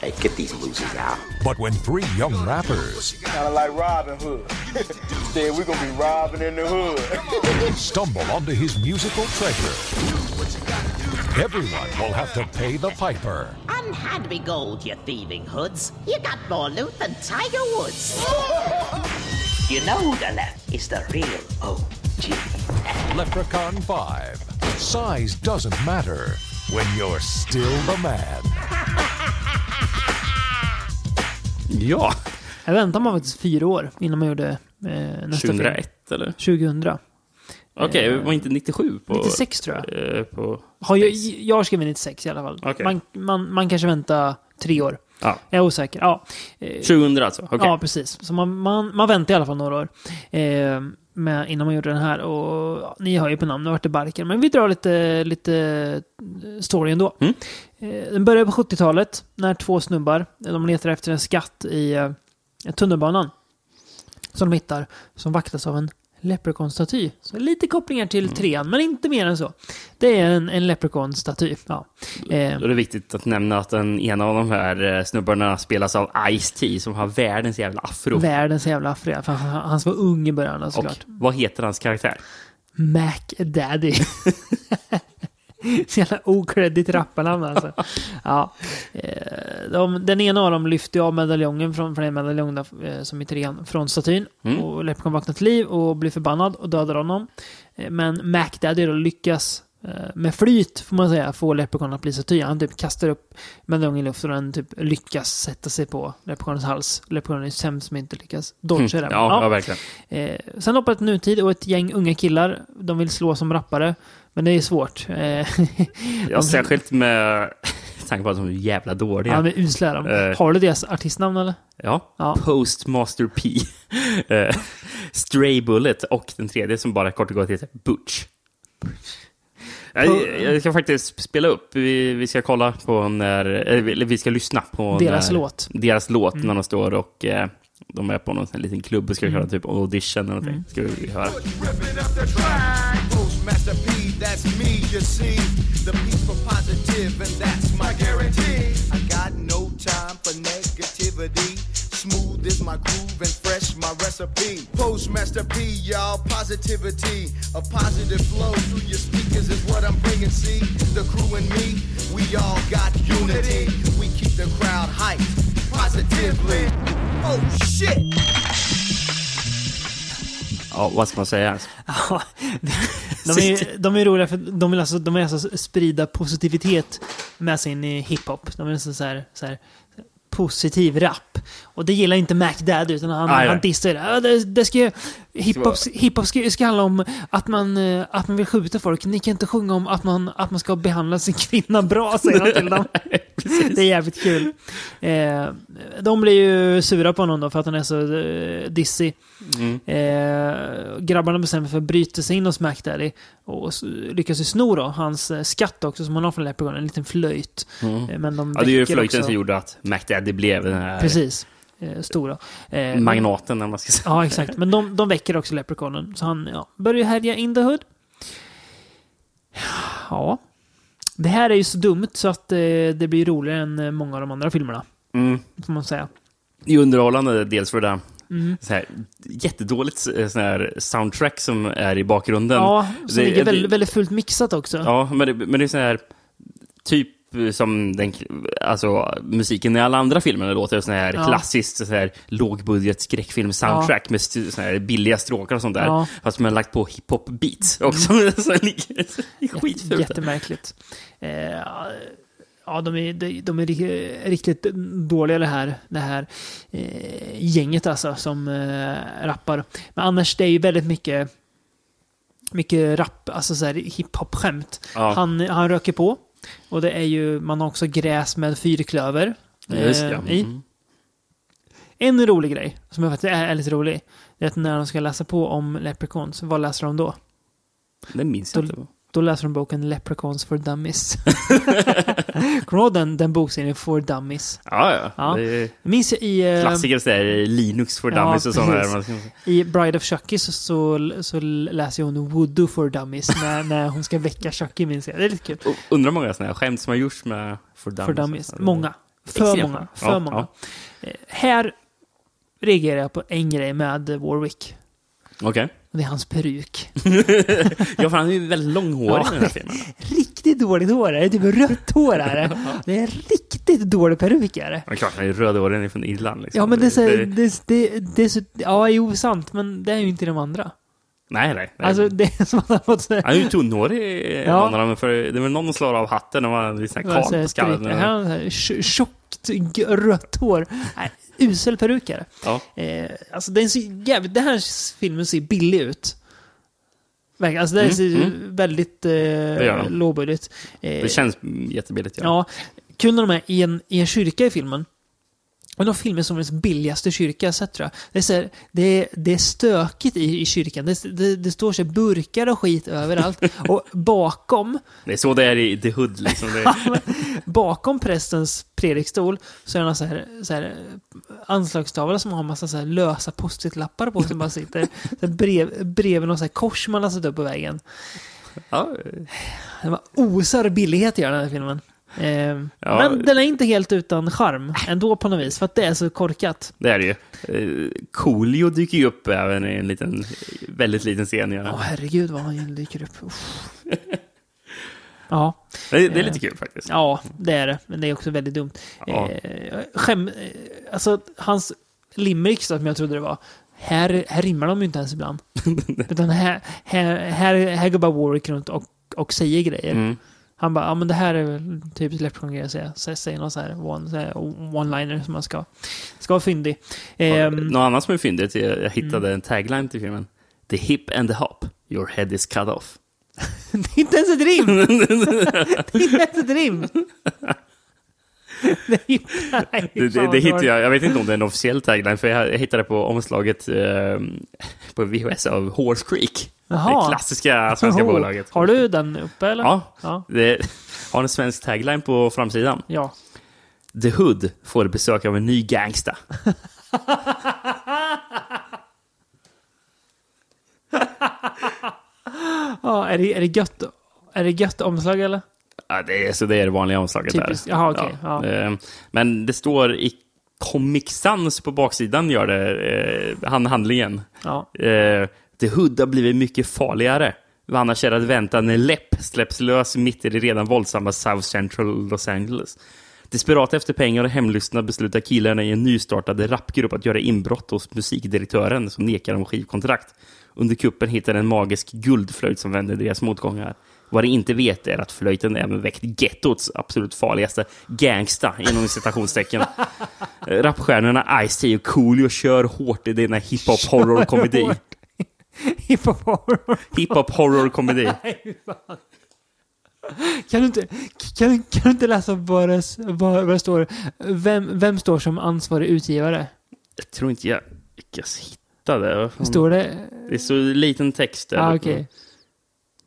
Hey, get these losers out. But when three young rappers Kind of like Robin Hood. Instead, we're gonna be robbing in the hood. stumble onto his musical treasure, everyone will have to pay the piper. I One had me gold, you thieving hoods. You got more loot than Tiger Woods. you know who the left is the real OG. Leprechaun 5. Size doesn't matter when you're still the man. Ja, Jag väntade man faktiskt fyra år innan man gjorde eh, nästa film. 2001 eller? 2000. Okej, det var inte 97 på... 96 tror jag. eh, På Har jag, jag har skrivit 96 i alla fall. Okej. Man, man, man kanske väntar tre år. Ja. Jag är osäker. Ja, eh, 2000 alltså? Okej. ja precis. Så man, man, man väntar i alla fall några år. Eh, med, innan man gjorde den här. Och ja, ni hör ju på namnet vart det barkar. Men vi drar lite, lite story ändå. Mm. Eh, den börjar på 70-talet. När två snubbar, de letar efter en skatt i eh, tunnelbanan. Som de hittar. Som vaktas av en Leprechaun-staty. Så lite kopplingar till trean, men inte mer än så. Det är en, en Leprechaun-staty. Ja. Eh, Då är det viktigt att nämna att den ena av de här eh, snubbarna spelas av Ice-T som har världens jävla afro. världens jävla afro. För han, han var ung i början Och såklart. vad heter hans karaktär? Mac Daddy. Så jävla okreddigt rapparnamn alltså. Ja. Eh, De, den ena av dem lyfter ju av medaljongen från, från en medaljong där, eh, som i trean från statyn. Mm. Och Leprechaun vaknar till liv och blir förbannad och dödar honom. Eh, Men Mac Daddy då lyckas med flyt, får man säga, få Leprechaun att bli staty. Han typ kastar upp medaljongen i luften och den typ lyckas sätta sig på Leprechaunens hals. Leprechaun är sämst som inte lyckas dodga Mm. den. Ja, ja, verkligen. Sen hoppar ett nutid och ett gäng unga killar. De vill slå som rappare. Men det är svårt. Eh, Ja, särskilt med tanke på att de är jävla dåliga. ja, de är usla. De. Eh. Har du deras artistnamn eller? Ja, Ja. Postmaster P. Eh, Stray Bullet och den tredje som bara kort och gott heter Butch. Jag, jag ska faktiskt spela upp. Vi, vi ska kolla på när... Eller vi ska lyssna på Deras när, låt. Mm. Deras låt när de står och eh, de är på någon liten klubb och ska köra typ audition eller någonting. Mm. Ska vi höra. That's me, you see. The peaceful positive, and that's my guarantee. I got no time for negativity. Smooth is my groove and fresh my recipe. Postmaster P, y'all, positivity. A positive flow through your speakers is what I'm bringing. See, the crew and me, we all got unity. We keep the crowd hyped positively. Oh shit! Ja, vad ska man säga? Ja, de, är, de är roliga för de vill alltså, de vill alltså sprida positivitet med sin hiphop. De vill alltså så här, så här positiv rap. Och det gillar inte Mac Dad utan han, nej. han dissar det. Det. Det ska hiphop, hiphop ska, ska handla om att man, eh, att man vill skjuta folk. Ni kan inte sjunga om att man, att man ska behandla sin kvinna bra, säger han till dem. det är jävligt kul. Eh, de blir ju sura på honom då för att han är så eh, dissig. Mm. Eh, grabbarna bestämmer för att bryta sig in hos Mac Daddy och lyckas ju sno då hans skatt också som han har från Leprechaun, en liten flöjt. Eh, men de Mm. Ja, det är ju flöjten också- som gjorde att McDaddy blev den här Precis. Eh, stora. Eh, magnaten, om man ska säga. Ja, exakt. Men de, de väcker också Leprechaunen. Så han ja, börjar härja in the hood. Ja. Det här är ju så dumt så att eh, det blir roligare än eh, många av de andra filmerna. Mm. Får man säga. Det är underhållande dels för det Mm. så här, jättedåligt eh, sån här soundtrack som är i bakgrunden. Ja, som Det- ligger väldigt, väldigt fullt mixat också. Ja, men det, men det är så här typ som den, alltså, musiken i alla andra filmer låter sån här Ja. klassiskt så här, lågbudget skräckfilm-soundtrack med sån här billiga stråkar och sånt där. Ja. Fast man har lagt på hiphop-beats också. så det ligger- det är skitfult. Jättemärkligt. Eh, ja, de är, de, de är ri- riktigt dåliga det här, det här eh, gänget alltså som eh, rappar. Men annars det är ju väldigt mycket mycket rap, alltså så här hiphop-skämt. Ja. Han, han röker på. Och det är ju, man har också gräs med fyrklöver Just det. eh, i. Mm. En rolig grej, som jag faktiskt är, är lite rolig, det är att när de ska läsa på om Leprechauns, vad läser de då? Det minns jag Då- inte. Då läser de boken Leprechauns for Dummies. Kommer du ihåg den, den bokserien For Dummies? Ja, ja. Ja. Det är Jag minns i, eh, klassiker, så här, Linux for Ja, dummies och sådana i Bride of Chucky så, så, så läser hon Voodoo for Dummies när, när hon ska väcka Chucky minns jag. Det är lite kul. Och Undrar många sådana här skämt som har gjorts med for dummies. For Dummies. Många. För Extremt många. För Ja, många. Eh, här reagerar jag på en grej med Warwick. Okej. Och det är hans peruk. Ja, för han är ju väldigt långhårig Ja. i den här filmen. Riktigt dåligt hår är det. Typ rött hår är det. Det är riktigt riktigt dålig peruk är det. Men klart, han är ju rödhårig från Irland. Liksom. Ja, men det är så, det, det, det, är så, ja, jo, sant, men det är ju inte de andra. Nej, nej. nej. Alltså, det är som att han fått han är ju tunnhårig, Ja. någon av dem. För det är väl någon som slår av hatten och man lite sån här här på skallen. tjockt rött hår. Nej, usel peruk är det. Ja. Eh, alltså, den ser jävligt, den här filmen ser billig ut. Alltså, den ser mm. väldigt eh, lågbudget. Eh, Det känns jättebilligt. Ja. Ja, kul när de är i en, i en kyrka i filmen. Och de filmer som är den billigaste kyrka jag. Det är, så här, det är, det är stökigt i, i kyrkan. Det, det, det står sig burkar och skit överallt. och bakom, Det är så det är i The Hood. Liksom. Bakom prästens predikstol så är det en så här, så här anslagstavla som har en massa så här lösa post-it-lappar på som bara sitter. Så brev, breven och så här kors man har satt upp på väggen. ja, Det var osar billighet i den här filmen. Eh, Ja. Men den är inte helt utan charm ändå på något vis, för att det är så korkat. det är det ju. Eh, Coolio dyker ju upp även i en liten, väldigt liten scen. Ja, Ja. herregud vad han dyker upp. Ja, Det, är lite kul faktiskt. ja, det är det. Men det är också väldigt dumt. Ja. Eh, skäm, eh, alltså, hans limericks som jag trodde det var, här, här rimmar de ju inte ens ibland. Utan här, här, här, här går bara Warwick runt och, och säger grejer. Mm. Han bara, ja men det här är väl typ Leprechaun-grejer att säga. Så säger någon så här one- one-liner som man ska, ska vara fyndig. Ehm, Något annat som är fyndigt, är- jag hittade Mm. en tagline till filmen. The hip and the hop, your head is cut off. Det är inte ens ett rim! det är inte ens ett rim! det, Det, det, hittade jag, jag vet inte om det är en officiell tagline, för jag, jag hittade på omslaget eh, på VHS av Horse Creek. Jaha. Det klassiska svenska Oho. bolaget. Har du den uppe eller? Ja. Ja. Det har en svensk tagline på framsidan. ja. The Hood får besök av en ny gangsta. ja är, det, är det gött? Är det gött omslag eller? Ja, det, är, så det är det vanliga omslaget Typiskt. där. Jaha, okej. Ja. Eh, Men det står i Comic Sans på baksidan, gör det, eh, han, handlingen. Ja. Eh, The Hood har blivit mycket farligare. Vad annars är att vänta när Lepp släpps lös mitt i det redan våldsamma South Central Los Angeles. Desperata efter pengar och hemlystna beslutar killarna i en nystartad rapgrupp att göra inbrott hos musikdirektören som nekar dem skivkontrakt. Under kuppen hittar en magisk guldflöjt som vänder deras motgångar. Vad de inte vet är att flöjten även väckt gettots absolut farligaste gangsta, inom citationstecken. Rapstjärnorna Ice-T och Coolio kör hårt i denna hiphop horror-komedi. Hiphop horror. Hiphop horror-komedi. Kan du inte, kan, kan du inte läsa vad det, vad, vad det står? Vem, vem står som ansvarig utgivare? Jag tror inte jag lyckas hitta det. Står det? Det är så liten text där. Ah, okej.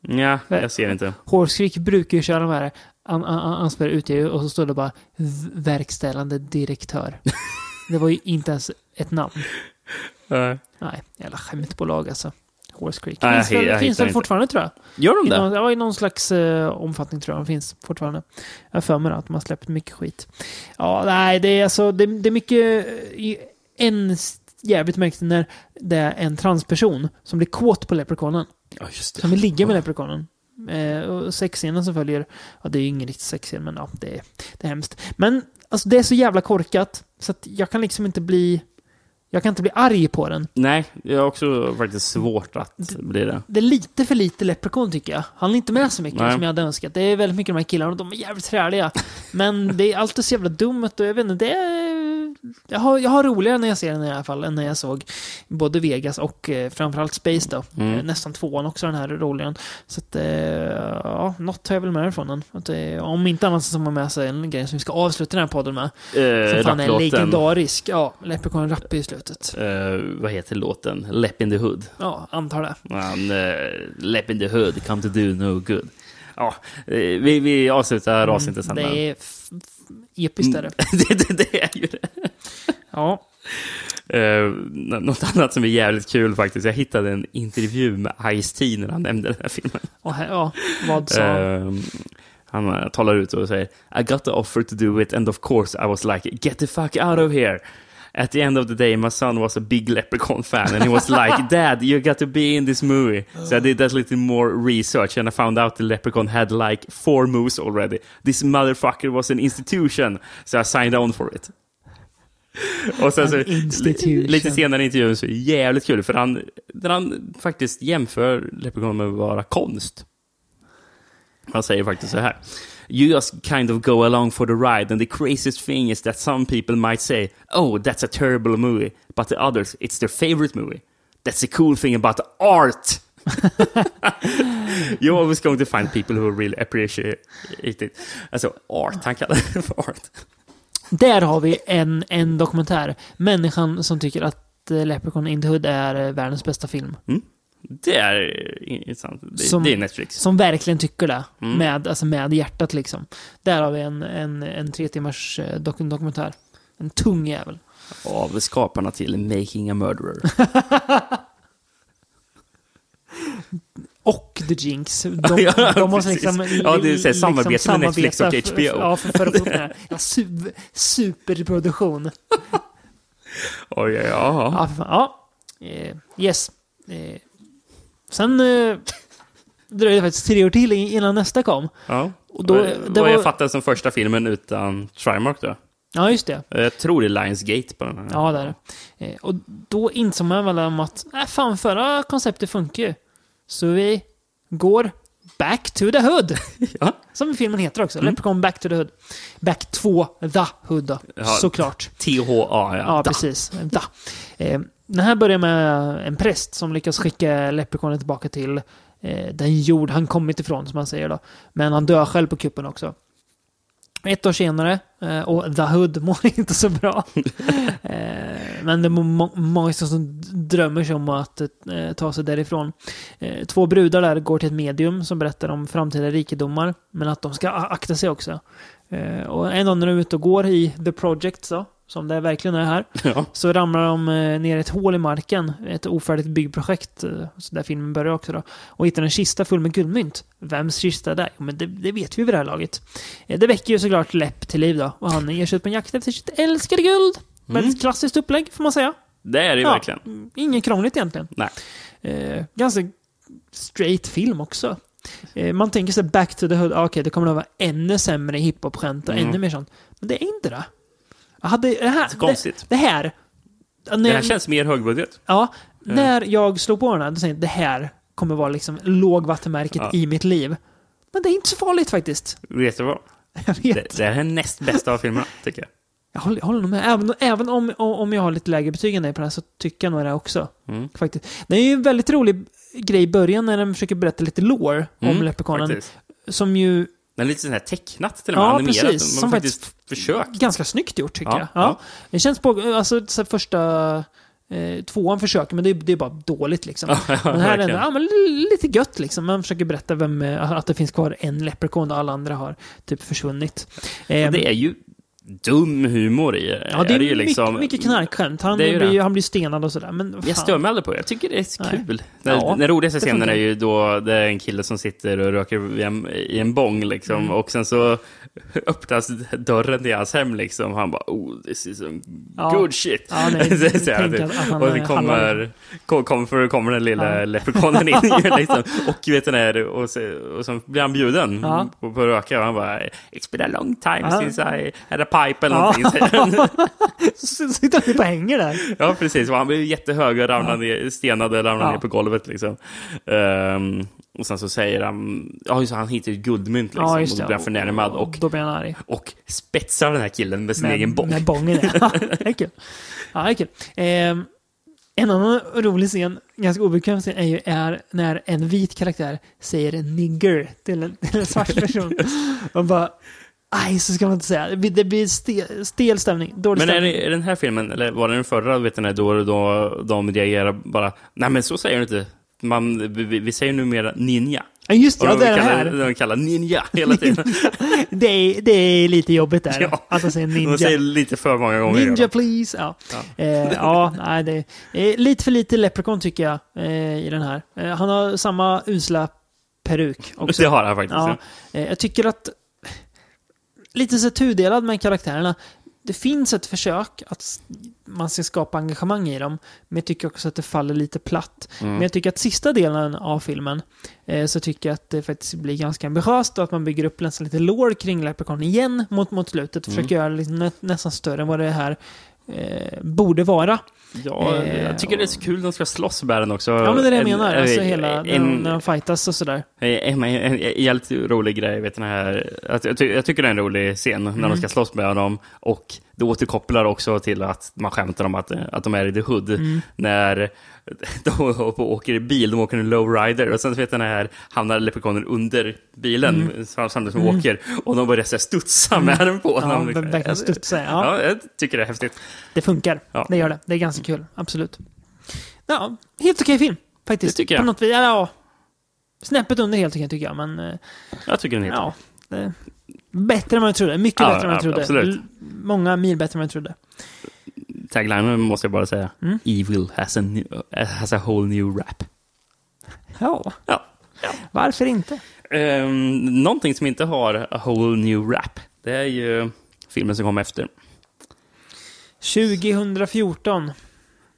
Ja, jag ser inte. Hårskrik brukar ju köra de här an, an, ansvarig utgivare och så står det bara verkställande direktör. det var ju inte ens ett namn. Nej. Nej, jävla skämtbolag alltså. Horse Creek. Nej, Finns jag- jag finns väl inte. fortfarande tror jag. Gör de I det? någon, ja, i någon slags eh, omfattning tror jag de finns fortfarande. Jag har för mig att de har släppt mycket skit. Ja, nej, det är alltså, det, det är mycket, eh, i- en jävligt märkligt när det är en transperson som blir kåt på leprechaunen. Ja, just det. Som vill ligga med leprechaunen. Eh, och sexscenen som följer, ja det är ju ingen riktig sexscen men ja, det är, det är hemskt. Men alltså det är så jävla korkat så att jag kan liksom inte bli, jag kan inte bli arg på den. Nej, jag har också faktiskt svårt att bli det. Det är lite för lite Leprechaun tycker jag. Han är inte med så mycket Nej. som jag hade önskat. Det är väldigt mycket de här killarna och de är jävligt träliga. Men det är alltid så jävla dumt och jag vet inte, det är... Jag har, jag har roligare när jag ser den i alla fall än när jag såg både Vegas och eh, framförallt Space då. Mm. Eh, nästan tvåan också den här roligare. Så att, eh, ja, något tar jag väl med mig från den. Att, eh, om inte annat så har man med sig en grej som vi ska avsluta den här podden med. Eh, Som fan är legendarisk. Ja, Leprechaun rap i slutet. Eh, vad heter låten? Lep in the Hood. Ja, antar det. Man, uh, Lep in the Hood, come to do no good. Ja, eh, vi, vi avslutar avsnittet sen. Mm, Det är episkt är det. det, det, det är ju det. Ja. Uh, något annat som är jävligt kul faktiskt. Jag hittade en intervju med Ice-T när han nämnde den här filmen. Här, ja, vad sa han? Ehm, han eh, talar ut och säger I got the offer to do it and of course I was like get the fuck out of here. At the end of the day, my son was a big Leprechaun fan, and he was like, "Dad, you got to be in this movie." So I did a little more research, and I found out the Leprechaun had like four moves already. This motherfucker was an institution, so I signed on for it. Och sen så, lite senare i intervjun så är det jävligt kul, för han, där han faktiskt jämför Leprechaun med att vara konst. Han säger faktiskt så här. You just kind of go along for the ride and the craziest thing is that some people might say, oh, that's a terrible movie, but the others, it's their favorite movie. That's the cool thing about art. You're always going to find people who really appreciate it. Alltså, art, han kallar det för art. Där har vi en, en dokumentär. Människan som tycker att eh, Leprechaun in the Hood är eh, världens bästa film. Det är intressant. Det, Som- det är Netflix. Som verkligen tycker det. Mm. Med, alltså med hjärtat liksom. Där har vi en, en, en tre timmars eh, dok dokumentär. En tung jävel. Av skaparna till Making a Murderer. Och The Jinx. De, Ja, de måste precis. liksom... Ja, det är här samarbete med Netflix och HBO. Ja, för, för att få den här superproduktion. Oj, ja, ja. För ja. Eh, yes. Eh, sen eh, dröjde det faktiskt tre år till innan nästa kom. ja. Och då, det vad var, jag fattar som första filmen utan Trimark då. Ja, just det. Jag tror det är Lionsgate på den här. Ja, det är det. Eh, och då insåg man väl om att, äh, fan, förra konceptet funkar ju. Så vi går back to the hood. Ja. Som filmen heter också. Leprechaun back to the hood. Back to the hood då. Ja. Såklart. THA, ja. Ja, precis. Da. Eh, den här börjar med en präst som lyckas skicka Leprechaunen tillbaka till eh, den jord han kommit ifrån, som man säger då. Men han dör själv på kuppen också. Ett år senare, eh, och The Hood mår inte så bra. eh, men det är må- många som drömmer sig om att ta sig därifrån. Två brudar där går till ett medium som berättar om framtida rikedomar, men att de ska akta sig också. Och en dag när de är ute och går i The Project, så, som det verkligen är här, Ja. så ramlar de eh, ner ett hål i marken, ett ofärdigt byggprojekt, eh, så där filmen börjar också då, och hittar en kista full med guldmynt. Vems kista är det? Jo, men det, det vet vi vid det här laget. Eh, Det väcker ju såklart Lepp till liv då, och han ger sig ut på en jakt efter sitt älskade guld. Väldigt klassiskt upplägg, får man säga. Det är det Ja. verkligen. Mm, Inget krångligt egentligen. Nej. Eh, ganska straight film också. Eh, man tänker sig back to the hood, ah, okej, det kommer att vara ännu sämre hiphop-skämt och Mm. ännu mer sånt. Men det är inte det. Jag hade, det, här, Så konstigt. Det, det här... När, Det här känns mer högbudget. Ja, när jag slog på den här, då tänkte jag det här kommer vara liksom lågvattenmärket Ja. i mitt liv. Men det är inte så farligt faktiskt. Vet du vad? Jag vet. Det, det här är näst bästa av filmerna, tycker jag. Jag håller, jag håller nog med. Även, även om, om jag har lite lägre betyg än dig på den här så tycker jag nog det också. Mm. Faktiskt. Det är ju en väldigt rolig grej i början när de försöker berätta lite lore om Mm, Leprechaunen. faktiskt. Som ju Är lite sån här tecknat till och med, Ja, animerat. precis. Man Som faktiskt försökt. ganska snyggt gjort tycker Ja, jag. ja. Ja. Det känns på, alltså så första eh, tvåan försöker, men det, är- det är bara dåligt liksom. Ja, ja, men här är verkligen. ändå, ja, men li- lite gött liksom. Man försöker berätta vem, eh, att det finns kvar en leprechaun och alla andra har typ försvunnit. Eh, det är ju dum humor i ja, det är, ju liksom. mycket, mycket knarkskämt. Han Det är blir, det. ju- han blir stenad och sådär. Men Jag stör mig aldrig på det. Jag tycker det är Nej. kul. Ja, den, den roligaste det scenen är ju då det är en kille som sitter och röker i en, i en bong liksom. Mm. Och sen så öppnas dörren till hans hem liksom. Han bara oh this is some Ja. good shit. Ja, nej, Så typ. han och är så kommer, kom, kom, för kommer den lilla Ja. leprechaunen in liksom. Och vet den här, och så, och så blir han bjuden Ja. på, på att röka. Och han bara It's been a long time Ja. since I had a pipe eller någonting. Så sitter han typ och hänger där. Ja, precis. Han blev jättehög och ramlade ner, stenade och ramlade Ja. ner på golvet. Liksom. Ehm, och sen så säger han, ja just han hittar ett guldmynt liksom, Ja, och då blir han förnärmad och, Då blir han arg. och spetsar den här killen med sin egen Med, bång. med bången, ja. det är kul. Ja, det är kul. Ehm, en annan rolig scen, ganska obekväm scen, är ju är när en vit karaktär säger nigger till en, till en svart person. Och bara, aj, så ska man inte säga. Det blir, stel, stel stämning. Dålig Men är stämning. det är den här filmen, eller var det den förra, vet ni, då, då de reagerar bara, nej men så säger du inte. Man, vi, vi säger numera ninja. Ja, just det, ja, de det är kallar, här. de kallar ninja hela tiden. Det är, det är lite jobbigt där. Ja. Att de säger ninja. De säger lite för många gånger. Ninja please! Ja, Ja. ja, eh, ja nej, det är lite för lite Leprechaun tycker jag eh, i den här. Eh, han har samma usla peruk också. Det har han faktiskt. Ja, eh, jag tycker att lite så tudelad med karaktärerna. det finns ett försök att man ska skapa engagemang i dem. Men jag tycker också att det faller lite platt. Mm. Men jag tycker att sista delen av filmen eh, så tycker jag att det faktiskt blir ganska ambitiöst och att man bygger upp nästan lite lore kring Leprechaun igen mot, mot slutet. Mm. Försöker göra det liksom nä, nästan större än vad det här eh, borde vara. Ja, Eh, jag tycker det är så kul att de ska slåss med den också. Ja, men det är det jag En- menar. en- Alltså hela, när, en- när de fightas och sådär. En, en, jävligt rolig grej, vet den här, jag, jag tycker det är en rolig scen när Mm. de ska slåss med honom. Och det återkopplar också till att man skämtar om att, att de är i the hood. Mm. När de åker i bil, de åker en lowrider. Och sen vet den här, hamnar leprechaunen under bilen Mm. samtidigt som de åker. Och de börjar här studsa med den på Ja, ver- verkligen studsa. Ja. Ja, jag tycker det är häftigt. Det funkar. Ja. Det gör det. Det är ganska kul. Absolut. Ja, helt okej film. Faktiskt. Det tycker jag. På något vis. Ja, ja. Snäppet under helt okej tycker jag, men... eh, Jag tycker den är helt Ja. Det, bättre än vad jag trodde. Mycket Ja, bättre än vad jag ja, trodde. absolut. Många mil bättre än vad jag trodde. Taglinen måste jag bara säga. Mm. Evil has a, new, has a whole new rap. Ja, Ja. varför inte? Um, någonting som inte har a whole new rap, det är ju filmen som kom efter. 2014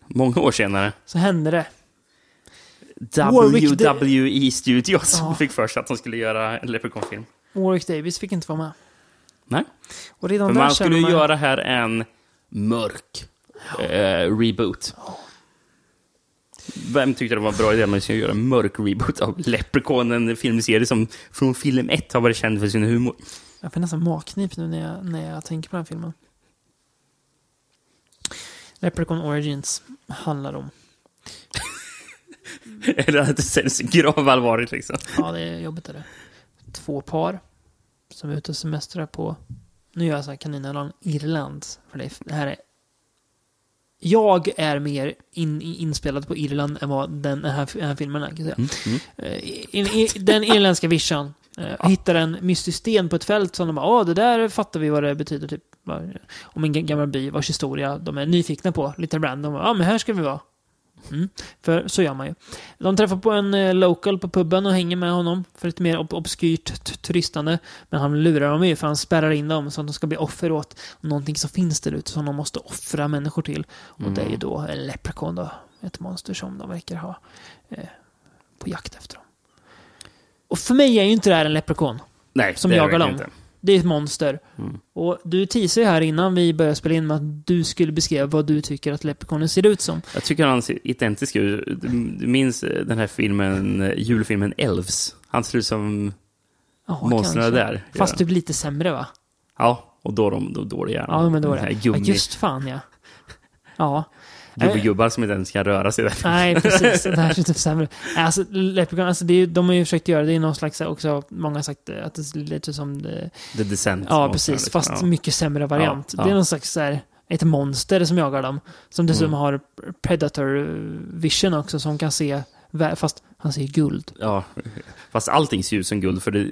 Många år senare. så hände det. Warwick WWE Studios Ja. fick för sig att de skulle göra en Leprechaun-film. Warwick Davis fick inte vara med. Nej, Och redan för där man skulle ju man- göra här en mörk eh, reboot. Vem tyckte det var en bra idé att man skulle göra en mörk reboot av Leprechaun, en filmserie som från film ett har varit känd för sin humor? Jag får nästan magknip nu när jag, när jag tänker på den här filmen. Leprechaun Origins handlar om. Eller att det känns gravallvarligt liksom. Ja, det är jobbigt är det. Två par som är ute och semestrar på, nu gör jag så här kaninöron, Irland. För det, här är... Jag är mer in, inspelad på Irland än vad den här, den här filmen är, kan jag säga. Eh, i- i- Den irländska vischan eh, hittar en mystisk sten på ett fält som de bara, åh, det där fattar vi vad det betyder, typ. Om en ga- gammal by vars historia de är nyfikna på, lite random. Ja, men här ska vi vara. Mm. För så gör man ju. De träffar på en eh, local på puben och hänger med honom för ett mer ob obskyrt turistande. Men han lurar dem ju för han spärrar in dem så att de ska bli offer åt någonting som finns där ute som de måste offra människor till. Och det är ju då en leprechaun då, ett monster som de verkar ha eh, på jakt efter dem. Och för mig är ju inte det här en leprechaun Nej, som det jagar dem. inte. Det är ett monster. Mm. Och du teasade ju här innan vi började spela in med att du skulle beskriva vad du tycker att leprechaunen ser ut som. Jag tycker han ser identisk ut. Du du minns eh, den här filmen, eh, julfilmen Elves? Han ser ut som Ja, monstren där. Fast Ja. typ lite sämre va? Ja, och då de då dåliga. Ja, men då är det. Ja, just fan ja. Ja. Gubbigubbar som inte ens kan röra sig. Där. Nej, precis. Det här ser typ sämre. Alltså, Leprechaun, alltså det är, de har ju försökt göra det i någon slags, också, många har sagt att det ser lite som det, The Descent. Ja, precis. liksom. Fast ja. mycket sämre variant. Ja, Det är ja. någon slags så här, ett monster som jagar dem. Som dessutom Mm. har predator vision också, som kan se, fast han ser guld. Ja, fast allting ser ut som guld, för det,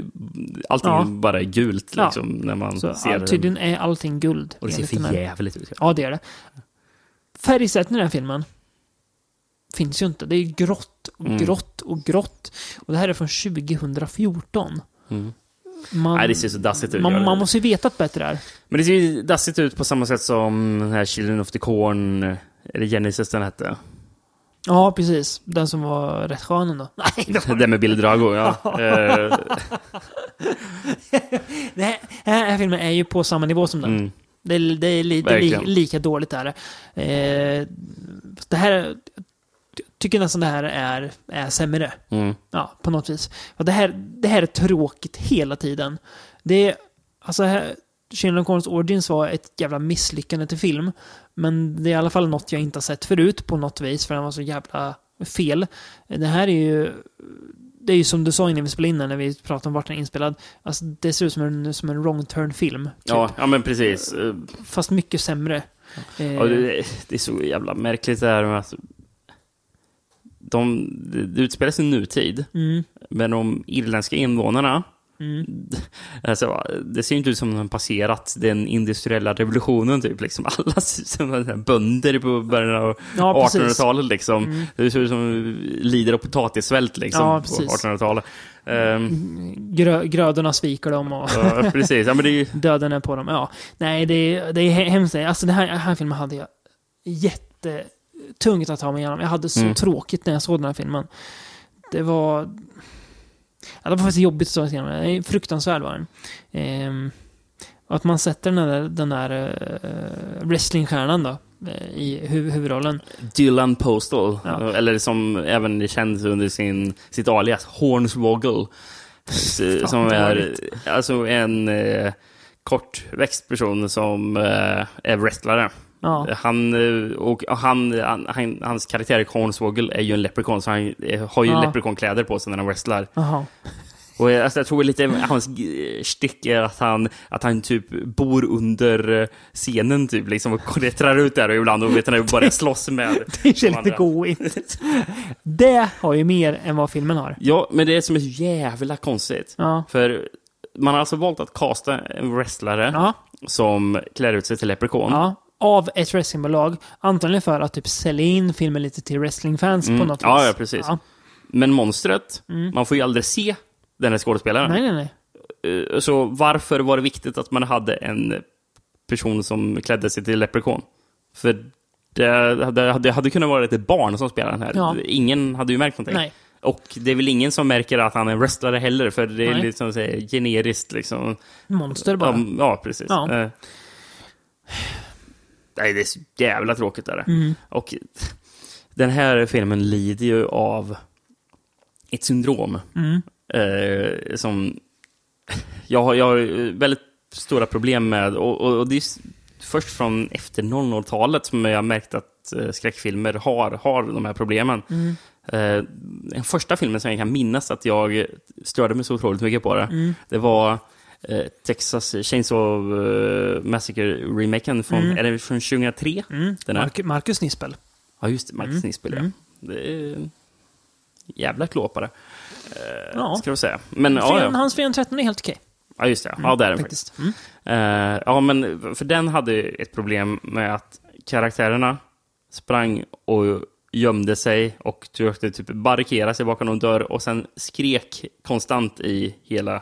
allting Ja. bara är gult Ja. liksom, när man Så ser ja, tydligen är allting guld. Och det ser för jävligt ut. Ja, det är det. Färgsättningen i den här filmen finns ju inte. Det är grått och Mm. grått och grått. Och det här är från 2014. Mm. Man, Nej, det ser så dassigt ut. man, man måste ju veta att bättre är. Men det ser ju dassigt ut på samma sätt som den här Children of the Corn, det Genesis den hette? Ja, precis. Den som var rätt skön ändå. Nej, det var Den med Billy Drago, ja. Eh, det här, den här filmen är ju på samma nivå som den. mm. Det är, det är, li, det är li, lika dåligt där. Eh, det här... Jag tycker nästan det här är, är sämre. Mm. Ja, på något vis. Och det, här, det här är tråkigt hela tiden. Det är... Alltså, här, of Corns Origins var ett jävla misslyckande till film. Men det är i alla fall något jag inte har sett förut på något vis, för den var så jävla fel. Det här är ju... Det är ju som du sa innan vi spelade in den, när vi pratade om vart den är inspelad. Alltså, det ser ut som en, som en wrong turn-film. Typ. Ja, ja, men precis. Eh, Fast mycket sämre. Eh, Och det, det är så jävla märkligt det här med att de, det utspelar sig i nutid, mm, men de irländska invånarna Alltså, det ser inte ut som att de passerat den industriella revolutionen typ. Liksom. Alla ser ut som bönder på början av Ja, precis. Mm. 1800-talet. Liksom. Det ser ut som lider av potatissvält liksom, Ja, på precis. 1800-talet. Ehm, Grö, grödorna sviker dem och ja, precis. Ja, men det är ju... döden är på dem. Ja. Nej, det är, det är he- hemskt. Alltså den här, den här filmen hade jag jättetungt att ta mig igenom. Jag hade så Mm. tråkigt när jag såg den här filmen. Det var... Ja, det var faktiskt jobbigt att. Den är Fruktansvärd var den. Ehm, att man sätter den där, den där uh, wrestlingstjärnan då eh, i huv huvudrollen. Dylan Postal, Ja. eller som även är känd under sin, sitt alias, Hornswoggle. S- som är alltså en eh, kortväxt person som eh, är wrestlare. Ja. Han, eh, och han, han, han, hans karaktär Hornswoggle är ju en leprechaun, så han har ju Ja. leprechaun-kläder på sig när han wrestlar. Jaha. Och jag, alltså, jag tror lite hans stick är att han, att han typ bor under eh, scenen typ liksom och klättrar ut där och ibland och vet han börjar slåss med Det de lite goigt. Det har ju mer än vad filmen har. Ja, men det är som är jävla konstigt. Ja. För man har alltså valt att casta en wrestlare Ja. som klär ut sig till leprechaun. Ja, av ett wrestlingbolag. Antagligen för att typ sälja in filmen lite till wrestlingfans på något Mm. Ja, vis. ja, precis. Ja. Men monstret, man får ju aldrig se den här skådespelaren. Nej, nej, nej. Eh, Så varför var det viktigt att man hade en person som klädde sig till leprechaun? För det hade, det hade kunnat vara ett barn som spelade den här. Ja. Ingen hade ju märkt någonting. Nej. Och det är väl ingen som märker att han är en wrestlare heller, för det är Nej. liksom så här, generiskt liksom. Monster bara. Ja, ja precis. Ja. Eh. Nej, det är så jävla tråkigt. Där. Mm. Och den här filmen lider ju av ett syndrom. Mm. Eh, som jag har, jag har väldigt stora problem med. Och, och, och det är först från efter 00-talet som jag märkt att eh, skräckfilmer har, har de här problemen. Mm. Eh, den första filmen som jag kan minnas att jag störde mig så otroligt mycket på det, Mm. det var eh, Texas Chainsaw uh, Massacre-remaken från, Mm. från 2003? Mm. Den. Mark- Marcus Nispel. Ja, just det. Marcus Mm. Nispel, ja. Mm. Det är jävla klåpare, Ja. ska vi säga. Men, ja, Fen, ja. Hans Fen 13 är helt okej. ja, just det. Ja, det är den faktiskt. faktiskt. Mm. Eh, ja, men för den hade ett problem med att karaktärerna sprang och gömde sig och försökte typ barrikera sig bakom någon dörr och sen skrek konstant i hela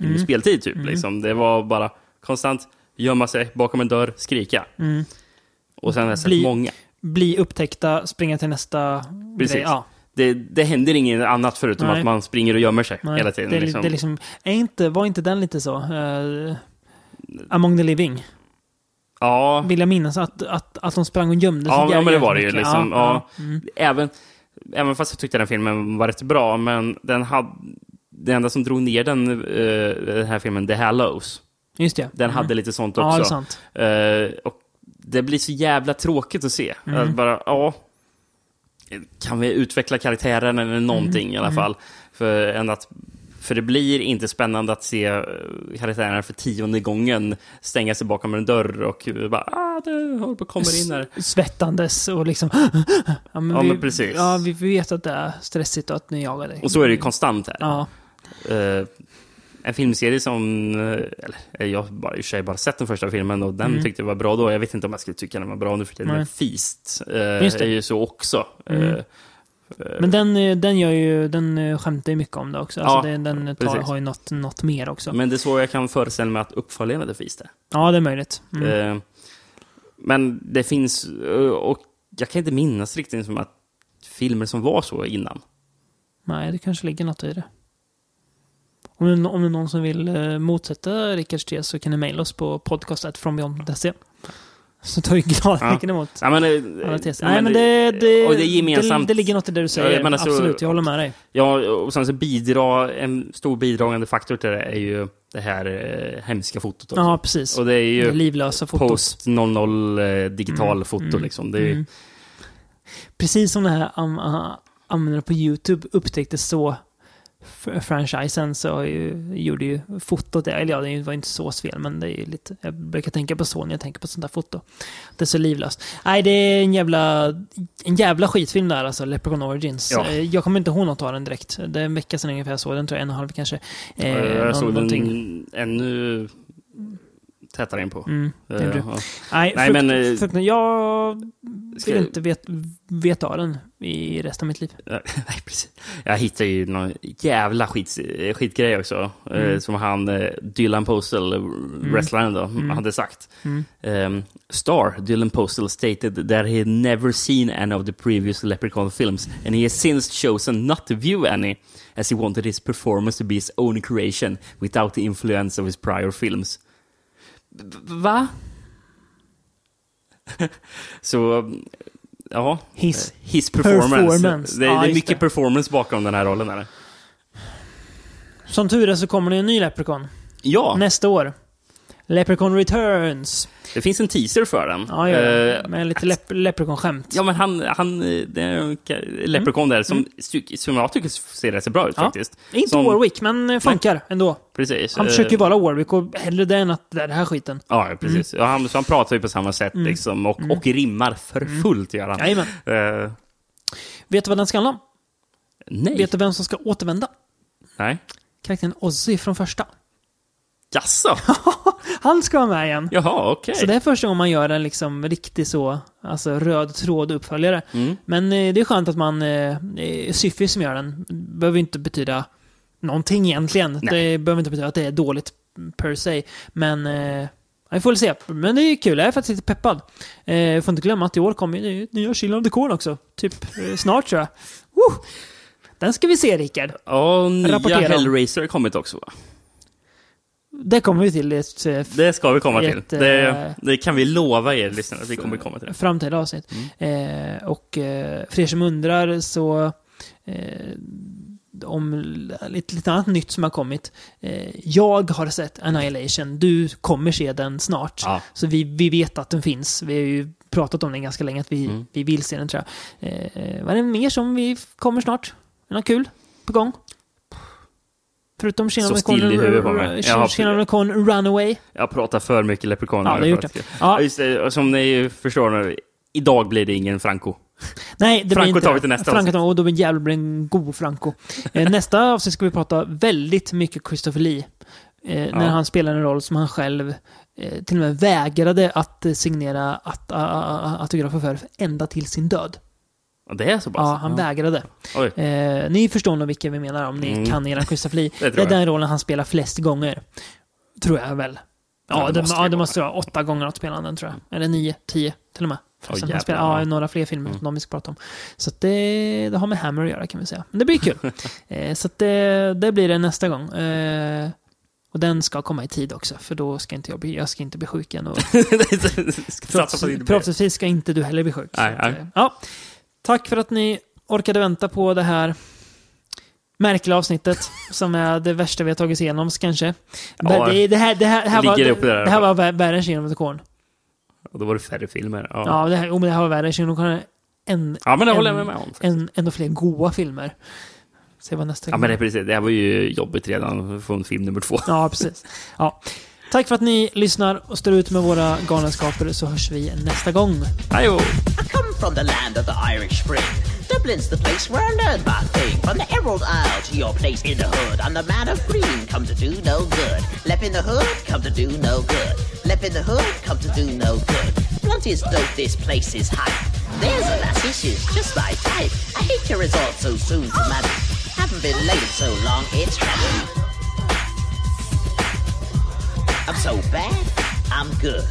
Mm. speltid. Typ, liksom. Det var bara konstant gömma sig bakom en dörr, skrika. Och sen har jag sett Mm. Bli- många. Bli upptäckta, springa till nästa Precis. grej. Ja. Det, det händer inget annat förutom Nej. att man springer och gömmer sig Nej, hela tiden. Det liksom. det liksom, är inte, var inte den lite så? eh, Among the Living. Ja, Vill jag minnas att, att, att de sprang och gömde sig Ja, ja, men det var det ju. Liksom. Ja, Mm. Även, även fast jag tyckte den filmen var rätt bra, men den hade, det enda som drog ner den, eh, den här filmen, The Hallows, Just det. den Mm. hade lite sånt Ja, det är också. Eh, och det blir så jävla tråkigt att se. Mm. Att bara, ja, kan vi utveckla karaktären eller någonting Mm. i alla fall? För, än att, för det blir inte spännande att se eh, karaktärerna för tionde gången stänga sig bakom en dörr och bara, ah, det håller på komma in här. Svettandes och liksom... ja, men Ja, vi, men precis. Ja, vi vet att det är stressigt och att ni jagar dig. Och så är det ju konstant här. Ja. Eh, en filmserie som, eh, eller eh, jag har bara, i och för sig bara sett den första filmen och den Mm. tyckte jag var bra då. Jag vet inte om jag skulle tycka den var bra nu för tiden. Men Feast eh, är ju så också. Mm. Eh, Men den, den gör ju, den skämtar ju mycket om det också. Alltså Ja, det, den tar, har ju något, något mer också. Men det är så jag kan föreställa mig att uppföljaren till Feast är. Ja, det är möjligt. Mm. Men det finns, och jag kan inte minnas riktigt som att filmer som var så innan. Nej, det kanske ligger något i det. Om det, om det är någon som vill eh, motsätta Rickards tes så kan ni mejla oss på podcast.frombeyond.se. Så tar vi gladeligen emot Ja, men, eh, alla teser. ja, Nej, men det, det, och det är gemensamt. det, det ligger något i det du säger. Ja, alltså- Absolut, jag håller med dig. Ja, och sen så bidrar, en stor bidragande faktor till det är ju det här eh, hemska fotot. också. Ja, precis. Och det är ju Det livlösa fotot. post 00 eh, digital Mm, foto mm, liksom. Det är, mm. Precis som det här uh, användare på YouTube upptäckte så franchisen så ju, gjorde ju fotot, det, eller ja, det var inte så fel, men det är lite, jag brukar tänka på så när jag tänker på sånt där foto. Det är så livlöst. Nej, det är en jävla, en jävla skitfilm där alltså, Leprechaun Origins. Ja. Eh, Jag kommer inte ihåg något av den direkt. Det är en vecka sedan ungefär jag såg den, tror jag, en och en halv kanske. Eh, jag någon- såg någonting. den ännu tätare in på. Mm, Eh, du. ja. Nej, Nej, frukt, men, eh, jag vill ska- inte vet, veta av den i resten av mitt liv. Nej, precis. Jag hittade ju någon jävla skit, skitgrej också. eh, Mm. Som han, eh, Dylan Postal, eh, wrestlaren då, Mm. hade sagt. Mm. Um, Star, Dylan Postal, stated that he had never seen any of the previous Leprechaun films, and he has since chosen not to view any, as he wanted his performance to be his own creation, without the influence of his prior films. Va? Så, ja. His his performance. performance. Det, Ja, det är mycket det. performance bakom den här rollen. Är det? Som tur är så kommer det en ny Leprechaun. Ja, Nästa år. Leprechaun Returns. det finns en teaser för den. Ja, ja, ja. Eh, med lite lep Leprechaun-skämt. Ja, men han, han det är en leprechaun där som, som jag tycker ser rätt så bra ut Mm. Ja. faktiskt. Inte som, Warwick, men eh, funkar ändå. Precis. Han eh, försöker ju vara Warwick och hellre det än att det är den här skiten. Ja, precis. Ja, han, så han pratar ju på samma sätt Mm. liksom, och, och rimmar för fullt gör han. Jajamän. Eh, Vet du vad den ska handla om? nej. Vet du vem som ska återvända? Nej. Karaktären Ozzy från första. Jaså? Han ska vara med igen. Jaha, okej. Så det är första gången man gör en liksom riktig så, alltså röd tråd uppföljare. Mm. Men eh, det är skönt att man, eh, eh, Syfy som gör den, behöver inte betyda någonting egentligen. Nej. Det behöver inte betyda att det är dåligt per se. Men eh, vi får väl se. Men det är kul, jag är faktiskt lite peppad. Eh, får inte glömma att i år kommer ju nya Children of the Corn också. Typ eh, snart tror jag. Woo! Den ska vi se, Rickard. Och nya. Hellraiser har kommit också va? Det kommer vi till i ett eh, Det ska vi komma till. Ett, eh, Det, det kan vi lova er lyssnare att vi kommer komma till det. framtida avsnitt. Mm. Eh, och eh, för er som undrar så eh, om lite, lite annat nytt som har kommit. Jag har sett Annihilation. Du kommer se den snart. Ja. Så vi, vi vet att den finns. Vi har ju pratat om den ganska länge, att vi, Mm. vi vill se den tror jag. Vad är det mer som vi kommer snart? Är det något kul på gång? Förutom Children of the Corn Runaway. Jag pratar för mycket leprekaner. Ja, det gjort det. Ja. Just som ni förstår nu, idag blir det ingen Franco. Nej, det Franco blir inte tar vi det. till nästa Franco och då blir jävlar blir en god Franco. Eh, nästa avsnitt ska vi prata väldigt mycket Christopher Lee. Eh, När Ja. han spelar en roll som han själv eh, till och med vägrade att signera att, autografer för ända till sin död. Ja, det är så pass? Ja, han vägrade. Oj. Eh, ni förstår nog vilka vi menar om ni Mm. kan era Christopher Lee. tror det är den rollen han spelar flest gånger. Tror jag väl. Ja, Ja, det det, måste ja, det det måste vara åtta gånger att spela den tror jag. Eller nio, tio till och med. Jävlar, han spelar, ja, ja. några fler filmer Mm. som vi ska prata om. Så att det, det har med Hammer att göra kan vi säga. Men det blir kul. eh, så att det, det blir det nästa gång. Eh, och den ska komma i tid också, för då ska inte jag bli, jag ska inte bli sjuk än. Och förhoppningsvis ska inte du heller bli sjuk. Nej, att, nej. eh, ja. Tack för att ni orkade vänta på det här märkliga avsnittet som är det värsta vi har tagit oss igenom kanske. Ja, det, det här, det här, det här, var, uppe där det här var vä- värre än the Corn. Och då var det färre filmer. Ja, Ja, det här, oh, det här var värre än the Corn. En, ja men det en, håller jag med om. En, ändå fler goa filmer. Se vad nästa Ja, gång men det, precis, det här var ju jobbigt redan från film nummer två. Ja, precis. Ja. Tack för att ni lyssnar och står ut med våra galenskaper så hörs vi nästa gång. Hej! I come from the land of the Irish Spring. Dublin's the place where I learned my thing. From the Emerald Isle to your place in the hood. I'm the man of green, come to do no good. Left in the hood, come to do no good. Left in the hood, come to do no good. Blunt is dope, this place is hype. There's a lassie, she's just my type. I hate to resort so soon to marriage. Haven't been late so long, it's tragic. I'm so bad, I'm good.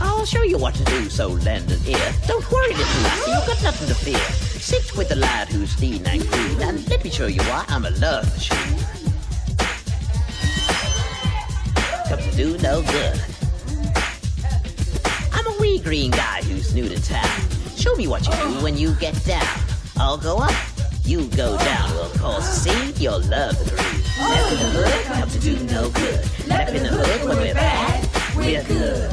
I'll show you what to do, so lend an ear. Don't worry, little lassie, you've got nothing to fear. Sit with the lad who's lean and green, and let me show you why I'm a love machine. To do no good. I'm a wee green guy who's new to town. Show me what you do when you get down. I'll go up, you go down. We'll cause a scene, you'll love groove. Left in the hood, come to do no good. Left in the hood when we're bad, we're good.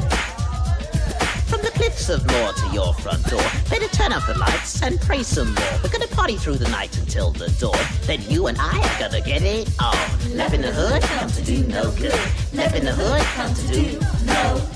From the cliffs of more to your front door. Better turn up the lights and pray some more. We're gonna party through the night until the dawn. Then you and I are gonna get it on. Left in the hood, come to do no good. Left in the hood, come to do no